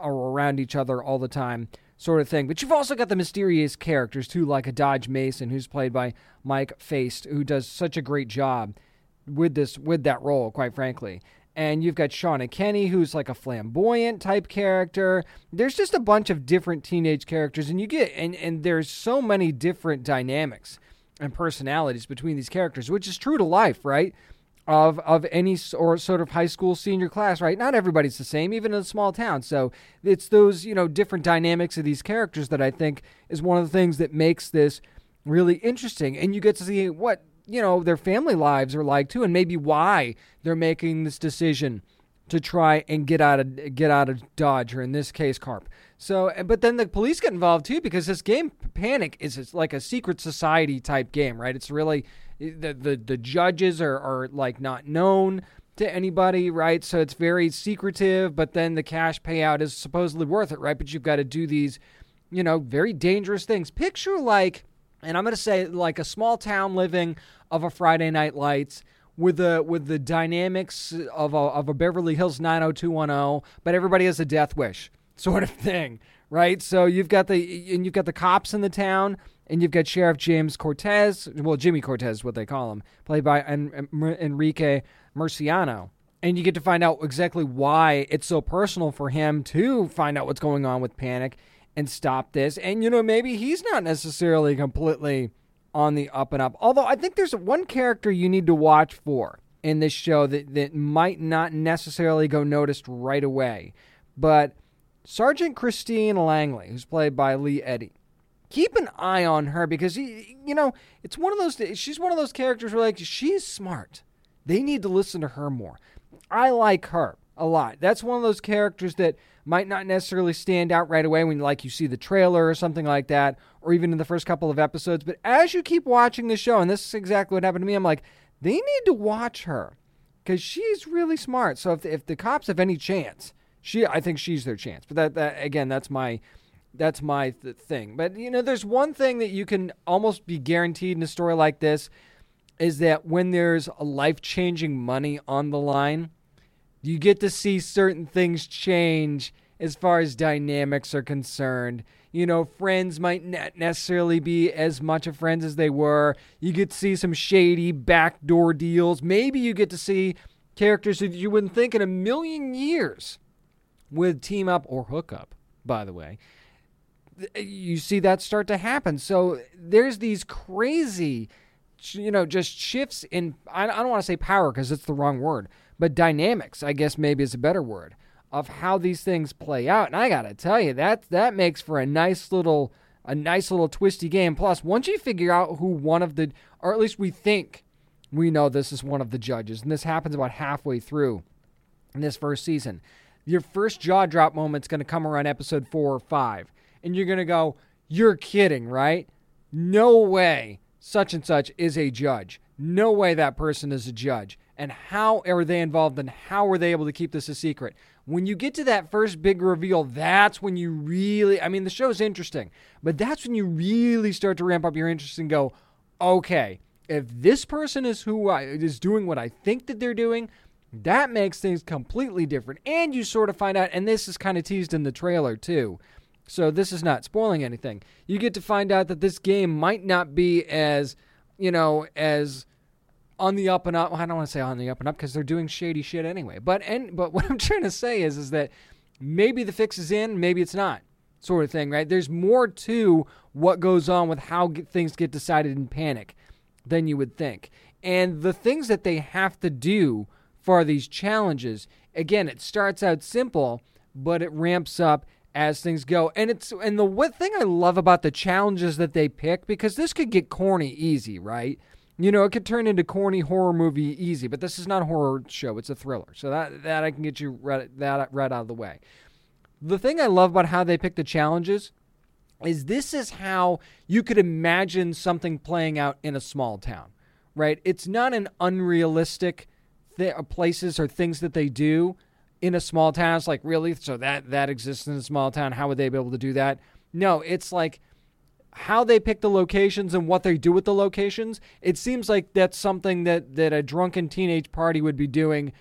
or around each other all the time, sort of thing. But you've also got the mysterious characters too, like a Dodge Mason, who's played by Mike Faist, who does such a great job with this with that role, quite frankly. And you've got Shauna Kenny, who's like a flamboyant type character. There's just a bunch of different teenage characters, and you get and and there's so many different dynamics and personalities between these characters, which is true to life, right? Of of any or sort of high school senior class, right? Not everybody's the same, even in a small town. So it's those you know different dynamics of these characters that I think is one of the things that makes this really interesting, and you get to see what you know their family lives are like too, and maybe why they're making this decision to try and get out of get out of Dodge, or in this case, Carp. So, but then the police get involved too because this game Panic is like a secret society type game, right? It's really the the, the judges are, are like not known to anybody, right? So it's very secretive, but then the cash payout is supposedly worth it, right? But you've got to do these, you know, very dangerous things. Picture like, and I'm going to say like a small town living of a Friday Night Lights with the with the dynamics of a, of a Beverly Hills 90210, but everybody has a death wish sort of thing, right? So you've got the and you've got the cops in the town, and you've got Sheriff James Cortez, well, Jimmy Cortez, what they call him, played by en- Enrique Murciano. And you get to find out exactly why it's so personal for him to find out what's going on with Panic and stop this. And, you know, maybe he's not necessarily completely on the up and up. Although I think there's one character you need to watch for in this show that, that might not necessarily go noticed right away. But Sergeant Christine Langley, who's played by Lee Eddy, keep an eye on her because you know it's one of those. She's one of those characters where like she's smart. They need to listen to her more. I like her a lot. That's one of those characters that might not necessarily stand out right away when like you see the trailer or something like that or even in the first couple of episodes, but as you keep watching the show and this is exactly what happened to me, I'm like they need to watch her cuz she's really smart. So if the, if the cops have any chance, she I think she's their chance. But that that again, that's my that's my th- thing. But you know, there's one thing that you can almost be guaranteed in a story like this is that when there's a life-changing money on the line, you get to see certain things change as far as dynamics are concerned. You know, friends might not necessarily be as much of friends as they were. You get to see some shady backdoor deals. Maybe you get to see characters that you wouldn't think in a million years would team up or hookup, by the way. You see that start to happen. So there's these crazy, you know, just shifts in, I don't want to say power because it's the wrong word, but dynamics, I guess maybe is a better word, of how these things play out. And I got to tell you, that, that makes for a nice little. A nice little twisty game. Plus, once you figure out who one of the, or at least we think we know this is one of the judges, and this happens about halfway through in this first season your first jaw drop moment's going to come around episode four or five. And you're going to go, You're kidding, right? No way such and such is a judge. No way that person is a judge. And how are they involved and how are they able to keep this a secret? When you get to that first big reveal, that's when you really, I mean, the show's interesting, but that's when you really start to ramp up your interest and go, okay, if this person is who I, is doing what I think that they're doing, that makes things completely different. And you sort of find out, and this is kind of teased in the trailer too. So this is not spoiling anything. You get to find out that this game might not be as, you know, as on the up and up. Well, I don't want to say on the up and up because they're doing shady shit anyway. But and but what I'm trying to say is is that maybe the fix is in, maybe it's not, sort of thing, right? There's more to what goes on with how things get decided in panic than you would think, and the things that they have to do for these challenges. Again, it starts out simple, but it ramps up as things go. And it's and the thing I love about the challenges that they pick because this could get corny easy, right? You know, it could turn into corny horror movie easy, but this is not a horror show; it's a thriller. So that that I can get you right, that right out of the way. The thing I love about how they pick the challenges is this is how you could imagine something playing out in a small town, right? It's not an unrealistic th- uh, places or things that they do in a small town. It's like really, so that that exists in a small town. How would they be able to do that? No, it's like how they pick the locations and what they do with the locations. It seems like that's something that that a drunken teenage party would be doing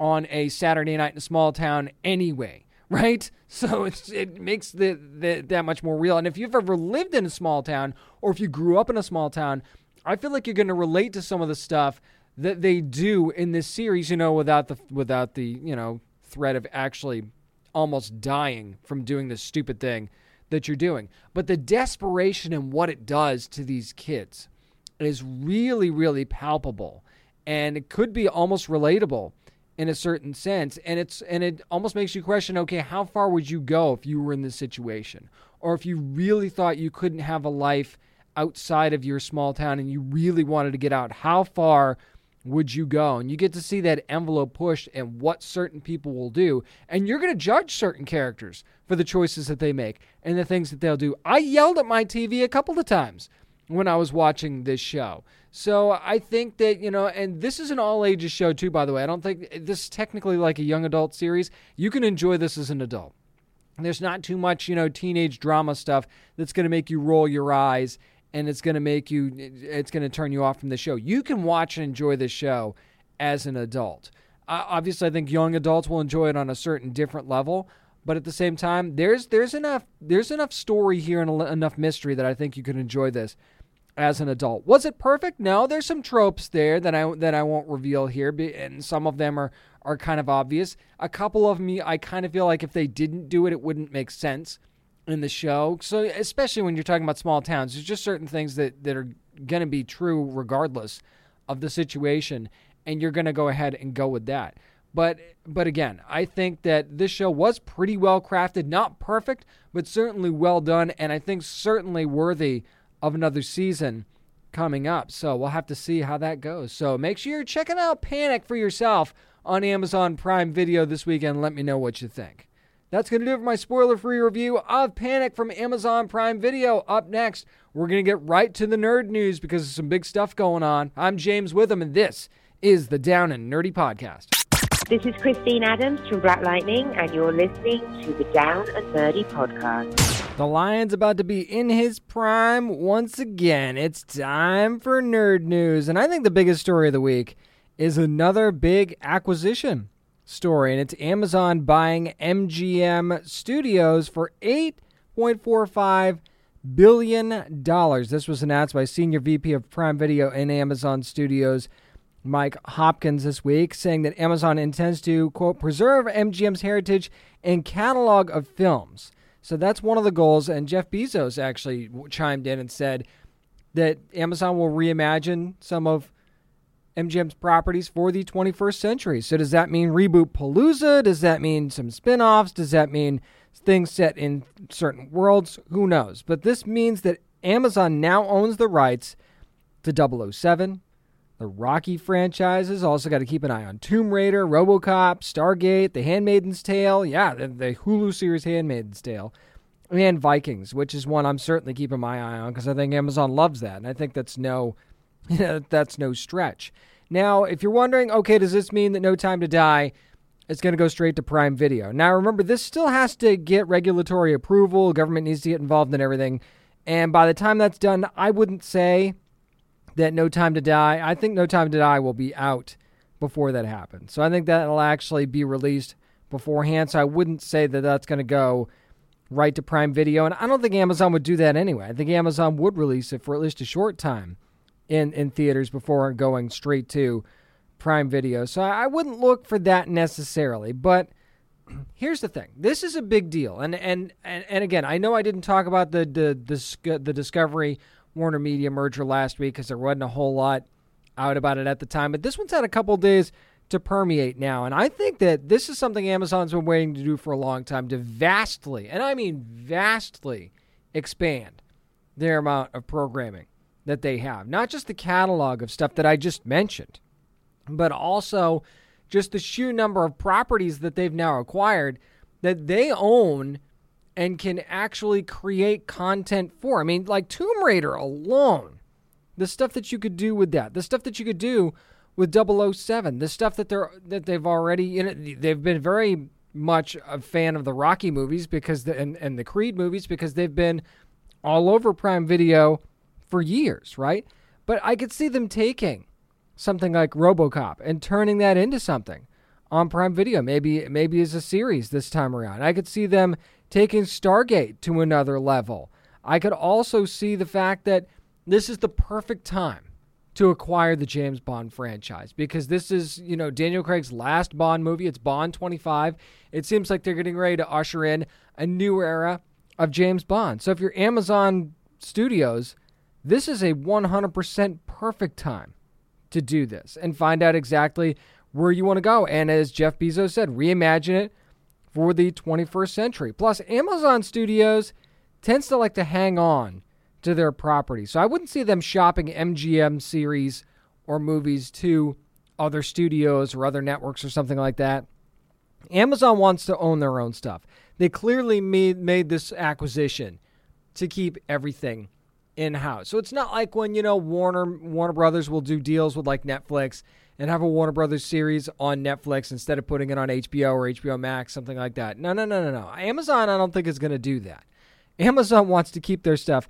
on a Saturday night in a small town anyway. Right, so it's, it makes the, the that much more real. And if you've ever lived in a small town, or if you grew up in a small town, I feel like you're going to relate to some of the stuff that they do in this series, you know, without the without the, you know, threat of actually almost dying from doing this stupid thing that you're doing. But the desperation and what it does to these kids is really really palpable. And it could be almost relatable in a certain sense. And it's and it almost makes you question okay how far would you go if you were in this situation? Or if you really thought you couldn't have a life outside of your small town and you really wanted to get out how far would you go? And you get to see that envelope pushed and what certain people will do. And you're going to judge certain characters for the choices that they make and the things that they'll do. I yelled at my TV a couple of times when I was watching this show. So I think that, you know, and this is an all ages show too, by the way. I don't think this is technically like a young adult series. You can enjoy this as an adult. There's not too much, you know, teenage drama stuff that's going to make you roll your eyes and it's going to make you it's going to turn you off from the show. You can watch and enjoy the show as an adult. Uh, obviously, I think young adults will enjoy it on a certain different level, but at the same time, there's there's enough there's enough story here and enough mystery that I think you can enjoy this as an adult. Was it perfect? No, there's some tropes there that I that I won't reveal here, and some of them are are kind of obvious. A couple of me, I kind of feel like if they didn't do it, it wouldn't make sense in the show. So especially when you're talking about small towns, there's just certain things that, that are going to be true regardless of the situation. and you're going to go ahead and go with that. But but again, I think that this show was pretty well crafted, not perfect, but certainly well done, and I think certainly worthy of another season coming up. So we'll have to see how that goes. So make sure you're checking out Panic for yourself on Amazon Prime Video this weekend. Let me know what you think. That's going to do it for my spoiler free review of Panic from Amazon Prime Video. Up next, we're going to get right to the nerd news because there's some big stuff going on. I'm James Witham, and this is the Down and Nerdy Podcast. This is Christine Adams from Black Lightning, and you're listening to the Down and Nerdy Podcast. The Lion's about to be in his prime once again. It's time for nerd news, and I think the biggest story of the week is another big acquisition story, and it's Amazon buying MGM Studios for $8.45 billion. This was announced by Senior VP of Prime Video and Amazon Studios. Mike Hopkins this week, saying that Amazon intends to, quote, preserve MGM's heritage and catalog of films. So that's one of the goals. And Jeff Bezos actually chimed in and said that Amazon will reimagine some of MGM's properties for the 21st century. So does that mean reboot Palooza? Does that mean some spin offs? Does that mean things set in certain worlds? Who knows? But this means that Amazon now owns the rights to 007, the Rocky franchises. Also, got to keep an eye on Tomb Raider, Robocop, Stargate, The Handmaid's Tale. Yeah, the, the Hulu series Handmaid's Tale. And Vikings, which is one I'm certainly keeping my eye on because I think Amazon loves that. And I think that's no, that's no stretch. Now, if you're wondering, okay, does this mean that No Time to Die is going to go straight to Prime Video? Now, remember, this still has to get regulatory approval. Government needs to get involved in everything. And by the time that's done, I wouldn't say that No Time to Die, I think No Time to Die will be out before that happens. So I think that'll actually be released beforehand. So I wouldn't say that that's going to go right to Prime Video. And I don't think Amazon would do that anyway. I think Amazon would release it for at least a short time in, in theaters before going straight to Prime Video. So I wouldn't look for that necessarily. But here's the thing this is a big deal. And, and, and, and again, I know I didn't talk about the, the, the, the Discovery Warner Media merger last week because there wasn't a whole lot out about it at the time. But this one's had a couple days to permeate now. And I think that this is something Amazon's been waiting to do for a long time to vastly, and I mean vastly, expand their amount of programming that they have. Not just the catalog of stuff that I just mentioned, but also just the sheer number of properties that they've now acquired that they own and can actually create content for. I mean, like Tomb Raider alone, the stuff that you could do with that, the stuff that you could do with 007, the stuff that they're that they've already you know, they've been very much a fan of the Rocky movies because the, and and the Creed movies because they've been all over Prime Video for years, right? But I could see them taking something like RoboCop and turning that into something on Prime Video, maybe maybe as a series this time around. I could see them taking Stargate to another level. I could also see the fact that this is the perfect time to acquire the James Bond franchise because this is, you know, Daniel Craig's last Bond movie. It's Bond 25. It seems like they're getting ready to usher in a new era of James Bond. So if you're Amazon Studios, this is a 100% perfect time to do this and find out exactly where you want to go. And as Jeff Bezos said, reimagine it for the 21st century. Plus, Amazon Studios tends to like to hang on to their property. So I wouldn't see them shopping MGM series or movies to other studios or other networks or something like that. Amazon wants to own their own stuff. They clearly made, made this acquisition to keep everything in house. So it's not like when, you know, Warner Warner Brothers will do deals with like Netflix and have a Warner Brothers series on Netflix instead of putting it on HBO or HBO Max, something like that. No, no, no, no, no. Amazon, I don't think is going to do that. Amazon wants to keep their stuff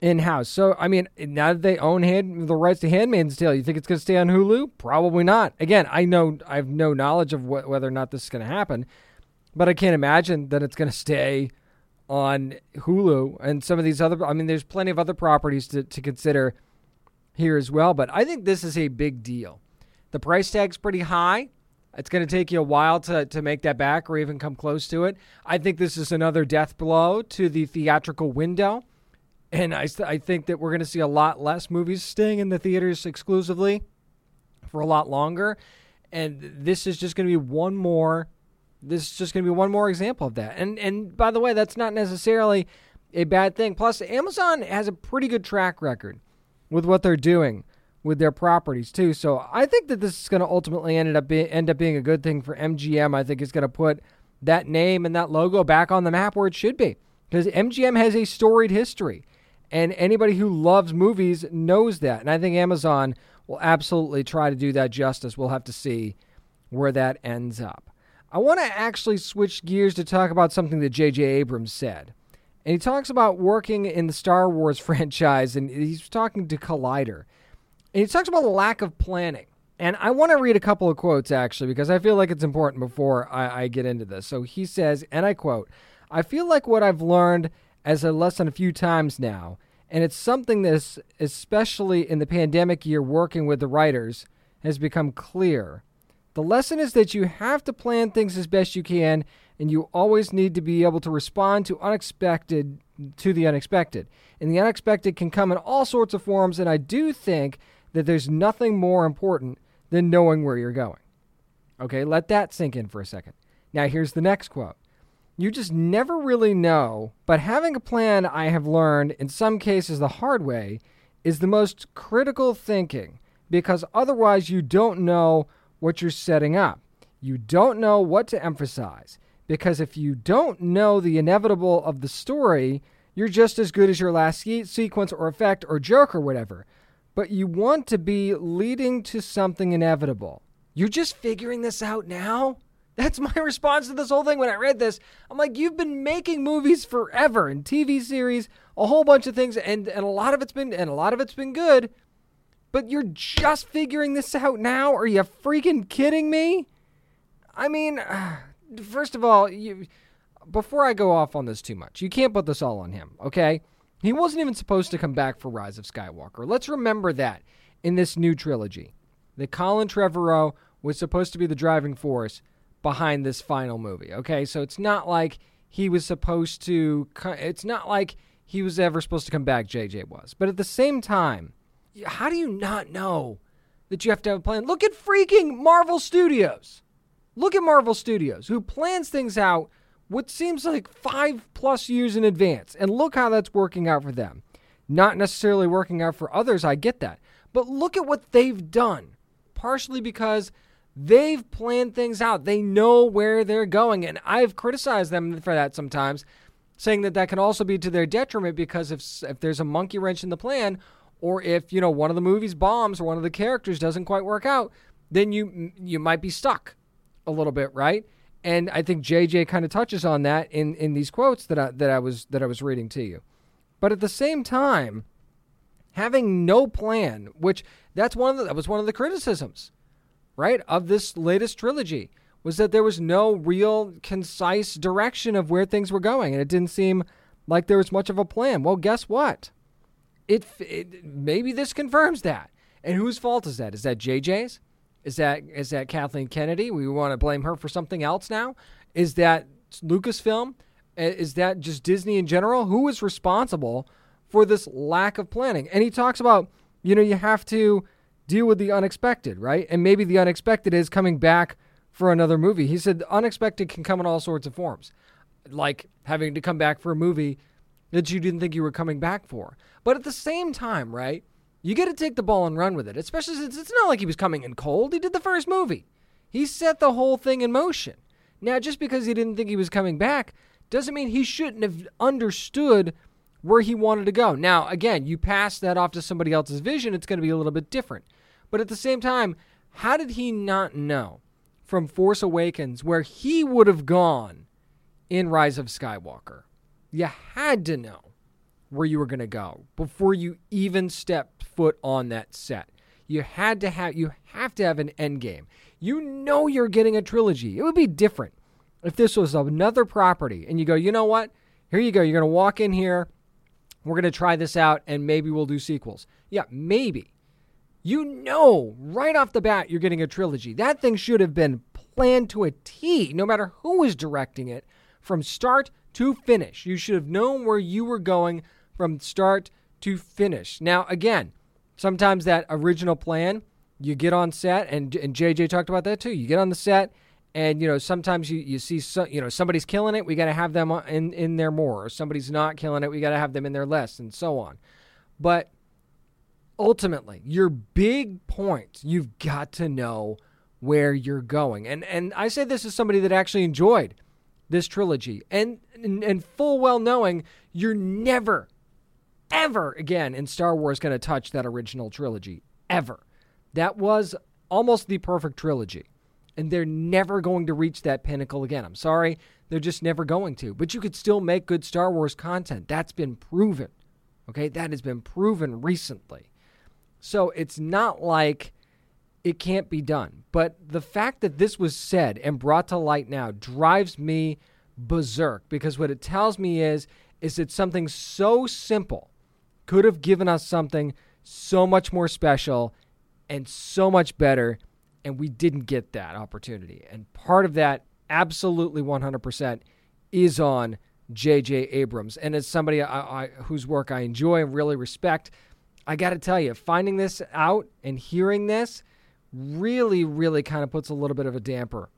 in house. So, I mean, now that they own hand, the rights to Handmaid's Tale, you think it's going to stay on Hulu? Probably not. Again, I know I have no knowledge of wh- whether or not this is going to happen, but I can't imagine that it's going to stay on Hulu and some of these other. I mean, there's plenty of other properties to, to consider here as well, but I think this is a big deal. The price tag's pretty high. It's going to take you a while to, to make that back or even come close to it. I think this is another death blow to the theatrical window. And I, I think that we're going to see a lot less movies staying in the theaters exclusively for a lot longer. And this is just going to be one more. This is just going to be one more example of that. And and by the way, that's not necessarily a bad thing. Plus, Amazon has a pretty good track record with what they're doing with their properties too. So I think that this is going to ultimately end up be, end up being a good thing for MGM. I think it's going to put that name and that logo back on the map where it should be because MGM has a storied history, and anybody who loves movies knows that. And I think Amazon will absolutely try to do that justice. We'll have to see where that ends up. I want to actually switch gears to talk about something that J.J. Abrams said. And he talks about working in the Star Wars franchise, and he's talking to Collider. And he talks about the lack of planning. And I want to read a couple of quotes, actually, because I feel like it's important before I, I get into this. So he says, and I quote, I feel like what I've learned as a lesson a few times now and it's something that, especially in the pandemic year, working with the writers, has become clear. The lesson is that you have to plan things as best you can, and you always need to be able to respond to unexpected to the unexpected. And the unexpected can come in all sorts of forms, and I do think that there's nothing more important than knowing where you're going. Okay, let that sink in for a second. Now, here's the next quote you just never really know. But having a plan, I have learned, in some cases the hard way, is the most critical thinking because otherwise you don't know what you're setting up. You don't know what to emphasize because if you don't know the inevitable of the story, you're just as good as your last sequence or effect or joke or whatever. But you want to be leading to something inevitable. You're just figuring this out now? That's my response to this whole thing when I read this. I'm like, you've been making movies forever and TV series, a whole bunch of things, and, and a lot of it's been and a lot of it's been good. But you're just figuring this out now? Are you freaking kidding me? I mean, first of all, you before I go off on this too much, you can't put this all on him, okay? He wasn't even supposed to come back for Rise of Skywalker. Let's remember that in this new trilogy. That Colin Trevorrow was supposed to be the driving force behind this final movie. Okay, so it's not like he was supposed to. It's not like he was ever supposed to come back. JJ was, but at the same time, how do you not know that you have to have a plan? Look at freaking Marvel Studios. Look at Marvel Studios, who plans things out what seems like five plus years in advance, and look how that's working out for them. Not necessarily working out for others, I get that. But look at what they've done. Partially because They've planned things out. They know where they're going. And I've criticized them for that sometimes, saying that that can also be to their detriment because if, if there's a monkey wrench in the plan, or if, you know, one of the movies bombs or one of the characters doesn't quite work out, then you you might be stuck a little bit, right? And I think JJ kind of touches on that in, in these quotes that I, that I was that I was reading to you. But at the same time, having no plan, which that's one of the, that was one of the criticisms right, of this latest trilogy was that there was no real concise direction of where things were going, and it didn't seem like there was much of a plan. Well, guess what? It, it maybe this confirms that. And whose fault is that? Is that JJ's? Is that is that Kathleen Kennedy? We want to blame her for something else now? Is that Lucasfilm? Is that just Disney in general? Who is responsible for this lack of planning? And he talks about, you know, you have to deal with the unexpected, right? And maybe the unexpected is coming back for another movie. He said the unexpected can come in all sorts of forms, like having to come back for a movie that you didn't think you were coming back for. But at the same time, right? You get to take the ball and run with it, especially since it's not like he was coming in cold. He did the first movie. He set the whole thing in motion. Now, just because he didn't think he was coming back doesn't mean he shouldn't have understood where he wanted to go. Now, again, you pass that off to somebody else's vision, it's going to be a little bit different. But at the same time, how did he not know from Force Awakens where he would have gone in Rise of Skywalker? You had to know where you were going to go before you even stepped foot on that set. You had to have you have to have an end game. You know you're getting a trilogy. It would be different if this was another property and you go, "You know what? Here you go. You're going to walk in here. We're going to try this out and maybe we'll do sequels." Yeah, maybe. You know right off the bat you're getting a trilogy. That thing should have been planned to a T, no matter who was directing it, from start to finish. You should have known where you were going from start to finish. Now, again, sometimes that original plan you get on set, and and JJ talked about that too. You get on the set, and you know sometimes you you see so, you know somebody's killing it, we got to have them in in there more, or somebody's not killing it, we got to have them in there less, and so on. But ultimately, your big points, you've got to know where you're going. And and I say this as somebody that actually enjoyed this trilogy and and, and full well knowing you're never ever again in Star Wars going to touch that original trilogy ever. That was almost the perfect trilogy. And they're never going to reach that pinnacle again. I'm sorry, they're just never going to. But you could still make good Star Wars content. That's been proven. Okay, that has been proven recently. So it's not like it can't be done. But the fact that this was said and brought to light now drives me berserk because what it tells me is is that something so simple could have given us something so much more special and so much better and we didn't get that opportunity. And part of that absolutely 100% is on J.J. Abrams. And as somebody I, I, whose work I enjoy and really respect, I got to tell you, finding this out and hearing this really, really kind of puts a little bit of a damper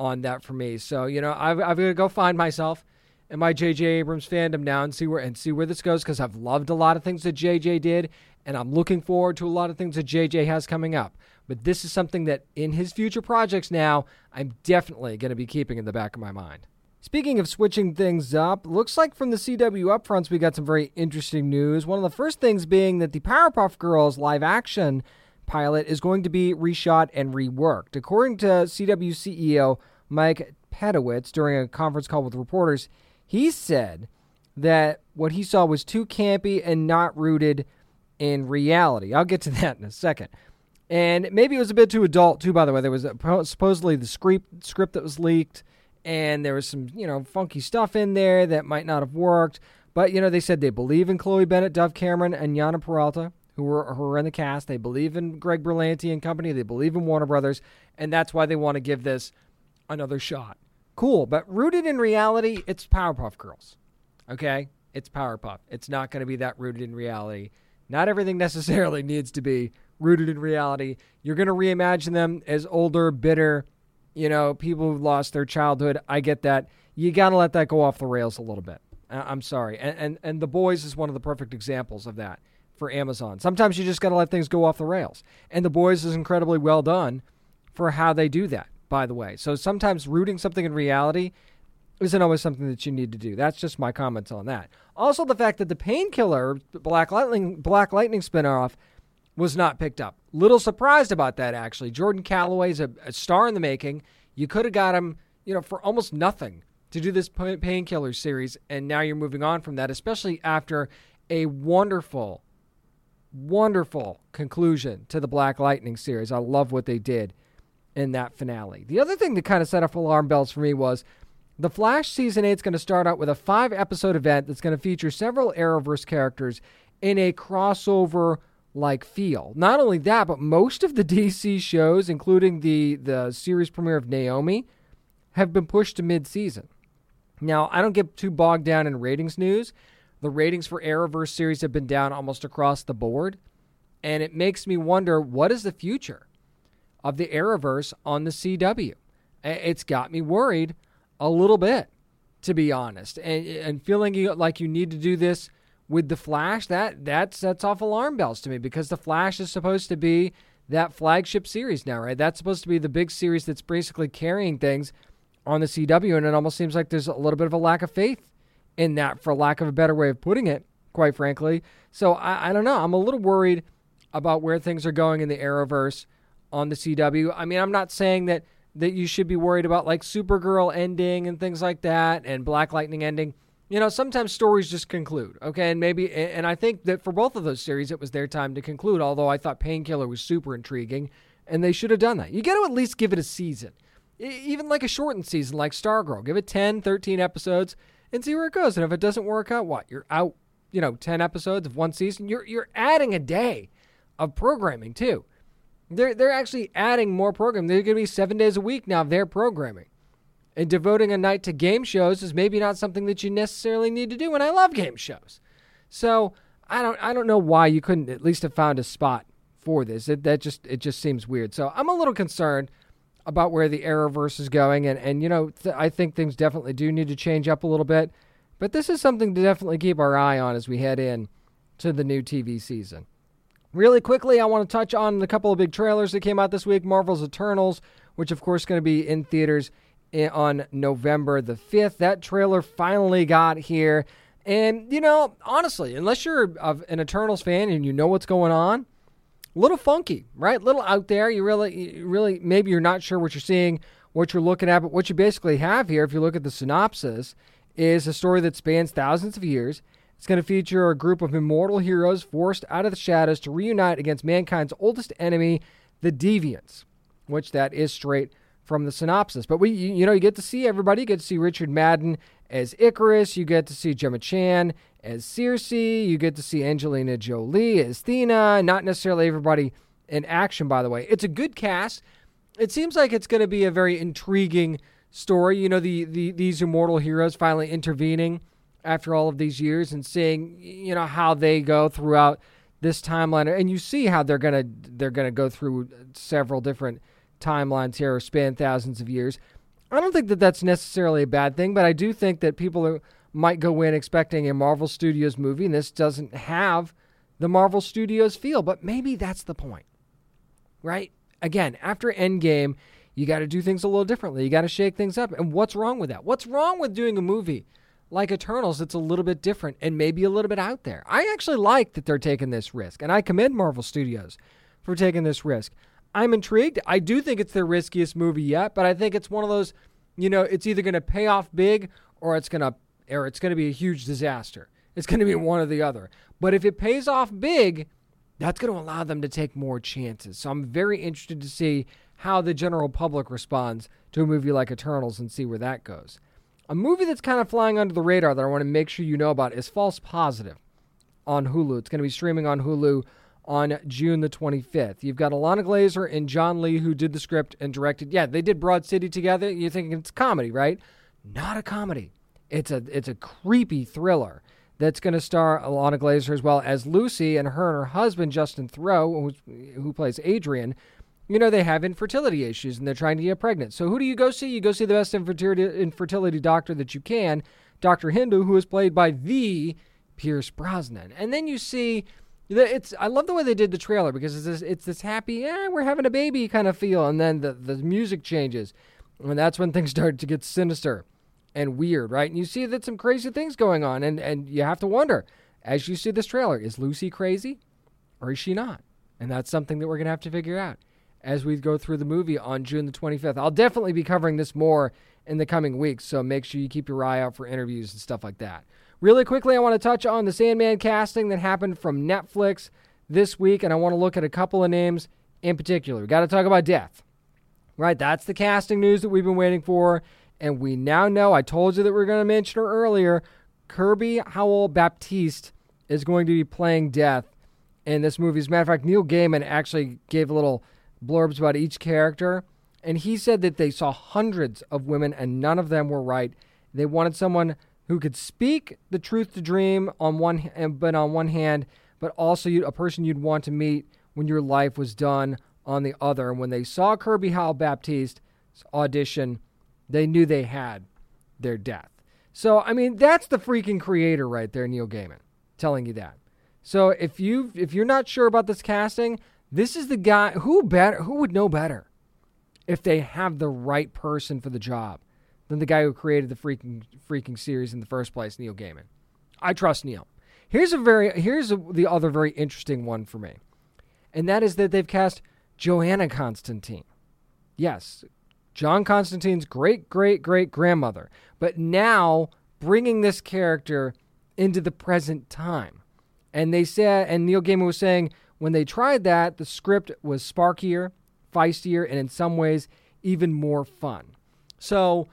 on that for me. So, you know, I've, I've got to go find myself in my J.J. Abrams fandom now and see where and see where this goes because I've loved a lot of things that J.J. did, and I'm looking forward to a lot of things that J.J. has coming up. But this is something that in his future projects now, I'm definitely going to be keeping in the back of my mind. Speaking of switching things up, looks like from the CW upfronts we got some very interesting news. One of the first things being that the Powerpuff Girls live action pilot is going to be reshot and reworked. According to CW CEO Mike Pedowitz during a conference call with reporters, he said that what he saw was too campy and not rooted in reality. I'll get to that in a second. And maybe it was a bit too adult too. By the way, there was a, supposedly the script script that was leaked and there was some you know funky stuff in there that might not have worked. But you know they said they believe in Chloe Bennet, Dove Cameron, and Yana Peralta, who were who were in the cast. They believe in Greg Berlanti and company. They believe in Warner Brothers, and that's why they want to give this another shot. Cool, but rooted in reality, it's Powerpuff Girls. Okay, it's Powerpuff. It's not going to be that rooted in reality. Not everything necessarily needs to be rooted in reality. You're going to reimagine them as older, bitter you know, people who lost their childhood. I get that. You got to let that go off the rails a little bit. I'm sorry. And, and and the boys is one of the perfect examples of that for Amazon. Sometimes you just got to let things go off the rails. And the boys is incredibly well done for how they do that, by the way. So sometimes rooting something in reality isn't always something that you need to do. That's just my comments on that. Also the fact that the painkiller Black Lightning Black Lightning spinoff was not picked up. Little surprised about that, actually. Jordan Calloway's a, a star in the making. You could have got him, you know, for almost nothing to do this painkiller series, and now you're moving on from that, especially after a wonderful, wonderful conclusion to the Black Lightning series. I love what they did in that finale. The other thing that kind of set off alarm bells for me was the Flash season 8 is going to start out with a five episode event that's going to feature several Arrowverse characters in a crossover like feel. Not only that, but most of the DC shows, including the the series premiere of Naomi, have been pushed to mid-season. Now, I don't get too bogged down in ratings news. The ratings for Arrowverse series have been down almost across the board, and it makes me wonder what is the future of the Arrowverse on the CW. It's got me worried a little bit, to be honest, and, and feeling like you need to do this with the Flash, that that sets off alarm bells to me because the Flash is supposed to be that flagship series now, right? That's supposed to be the big series that's basically carrying things on the CW, and it almost seems like there's a little bit of a lack of faith in that, for lack of a better way of putting it, quite frankly. So I, I don't know. I'm a little worried about where things are going in the Arrowverse on the CW. I mean, I'm not saying that that you should be worried about like Supergirl ending and things like that, and Black Lightning ending you know, sometimes stories just conclude, okay? And maybe, and I think that for both of those series, it was their time to conclude, although I thought Painkiller was super intriguing, and they should have done that. You got to at least give it a season, even like a shortened season like Stargirl. Give it 10, 13 episodes and see where it goes. And if it doesn't work out, what? You're out, you know, 10 episodes of one season. You're, you're adding a day of programming, too. They're, they're actually adding more programming. They're going to be seven days a week now their programming. And devoting a night to game shows is maybe not something that you necessarily need to do. And I love game shows. So I don't I don't know why you couldn't at least have found a spot for this. It, that just it just seems weird. So I'm a little concerned about where the Arrowverse is going, and and you know th- I think things definitely do need to change up a little bit. But this is something to definitely keep our eye on as we head in to the new TV season. Really quickly, I want to touch on a couple of big trailers that came out this week. Marvel's Eternals, which of course is going to be in theaters eh, on November the 5th. That trailer finally got here. And, you know, honestly, unless you're an Eternals fan and you know what's going on, a little funky, right? A little out there. You really, you really, maybe you're not sure what you're seeing, what you're looking at, but what you basically have here, if you look at the synopsis, is a story that spans thousands of years. It's going to feature a group of immortal heroes forced out of the shadows to reunite against mankind's oldest enemy, the Deviants, which that is straight from the synopsis. But we, you, know, you get to see everybody. You get to see Richard Madden as Ikaris. You get to see Gemma Chan as Sersi. You get to see Angelina Jolie as Thena. Not necessarily everybody in action, by the way. It's a good cast. It seems like it's going to be a very intriguing story. You know, the, the these immortal heroes finally intervening after all of these years and seeing, you know, how they go throughout this timeline. And you see how they're gonna they're gonna go through several different timelines here, or span thousands of years. I don't think that that's necessarily a bad thing, but I do think that people are, might go in expecting a Marvel Studios movie, and this doesn't have the Marvel Studios feel. But maybe that's the point, right? Again, after Endgame, you got to do things a little differently. You got to shake things up. And what's wrong with that? What's wrong with doing a movie like Eternals that's a little bit different and maybe a little bit out there? I actually like that they're taking this risk, and I commend Marvel Studios for taking this risk. I'm intrigued. I do think it's their riskiest movie yet, but I think it's one of those, you know, it's either going to pay off big or it's going to or it's going to be a huge disaster. It's going to be one or the other. But if it pays off big, that's going to allow them to take more chances. So I'm very interested to see how the general public responds to a movie like Eternals and see where that goes. A movie that's kind of flying under the radar that I want to make sure you know about is False Positive on Hulu. It's going to be streaming on Hulu on June the 25th. You've got Ilana Glazer and John Lee who did the script and directed. Yeah, they did Broad City together. You're thinking it's comedy, right? Not a comedy. It's a it's a creepy thriller that's going to star Ilana Glazer as well as Lucy and her and her husband Justin Theroux, who, who plays Adrian. You know they have infertility issues and they're trying to get pregnant. So who do you go see? You go see the best infertility, infertility doctor that you can, Dr. Hindle, who is played by the Pierce Brosnan. And then you see it's I love the way they did the trailer because it's this, it's this happy, we're having a baby kind of feel, and then the the music changes, and that's when things start to get sinister and weird, right? And you see that some crazy things going on, and and you have to wonder as you see this trailer, is Lucy crazy, or is she not? And that's something that we're gonna have to figure out as we go through the movie on June the 25th. I'll definitely be covering this more in the coming weeks, so make sure you keep your eye out for interviews and stuff like that. Really quickly, I want to touch on the Sandman casting that happened from Netflix this week, and I want to look at a couple of names in particular. We got to talk about Death. Right, that's the casting news that we've been waiting for, and we now know. I told you that we are going to mention her earlier. Kirby Howell Baptiste is going to be playing Death in this movie. As a matter of fact, Neil Gaiman actually gave a little blurbs about each character, and he said that they saw hundreds of women and none of them were right. They wanted someone who could speak the truth to dream on one but on one hand, but also a person you'd want to meet when your life was done on the other. And when they saw Kirby Howell Baptiste's audition, they knew they had their death. So I mean, that's the freaking creator right there, Neil Gaiman, telling you that. So if you if you're not sure about this casting, this is the guy who better who would know better if they have the right person for the job than the guy who created the freaking freaking series in the first place, Neil Gaiman. I trust Neil. Here's a very here's a, the other very interesting one for me, and that is that they've cast Johanna Constantine. Yes, John Constantine's great great great grandmother, but now bringing this character into the present time. And they said, and Neil Gaiman was saying when they tried that, the script was sparkier, feistier, and in some ways even more fun. So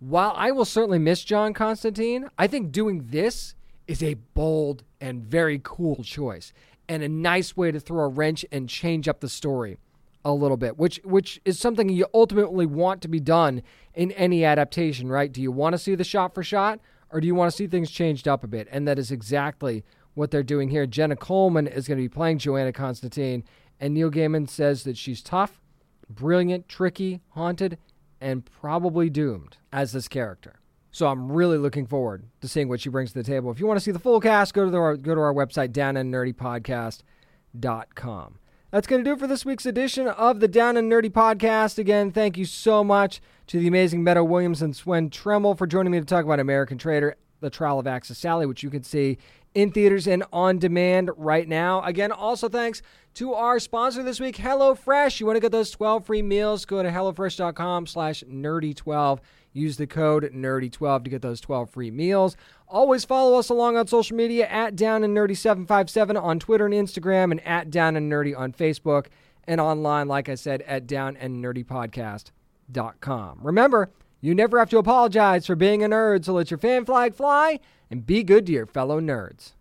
while I will certainly miss John Constantine, I think doing this is a bold and very cool choice and a nice way to throw a wrench and change up the story a little bit, which which is something you ultimately want to be done in any adaptation, right? Do you want to see the shot for shot or do you want to see things changed up a bit? And that is exactly what they're doing here. Jenna Coleman is going to be playing Johanna Constantine And Neil Gaiman says that she's tough, brilliant, tricky, haunted, and probably doomed as this character. So I'm really looking forward to seeing what she brings to the table. If you want to see the full cast, go to the, go to our website downandnerdypodcast.com. That's going to do it for this week's edition of the Down and Nerdy Podcast. Again, thank you so much to the amazing Meadow Williams and Swen Temmel for joining me to talk about American Traitor, The Trial of Axis Sally, which you can see in theaters and on demand right now. Again, also thanks to our sponsor this week, HelloFresh. You want to get those 12 free meals, go to HelloFresh.com slash nerdy12. Use the code nerdy12 to get those 12 free meals. Always follow us along on social media at Down and Nerdy757 on Twitter and Instagram and at Down and Nerdy on Facebook and online, like I said, at Down and Nerdy Podcast.com. Remember, you never have to apologize for being a nerd, so let your fan flag fly and be good to your fellow nerds.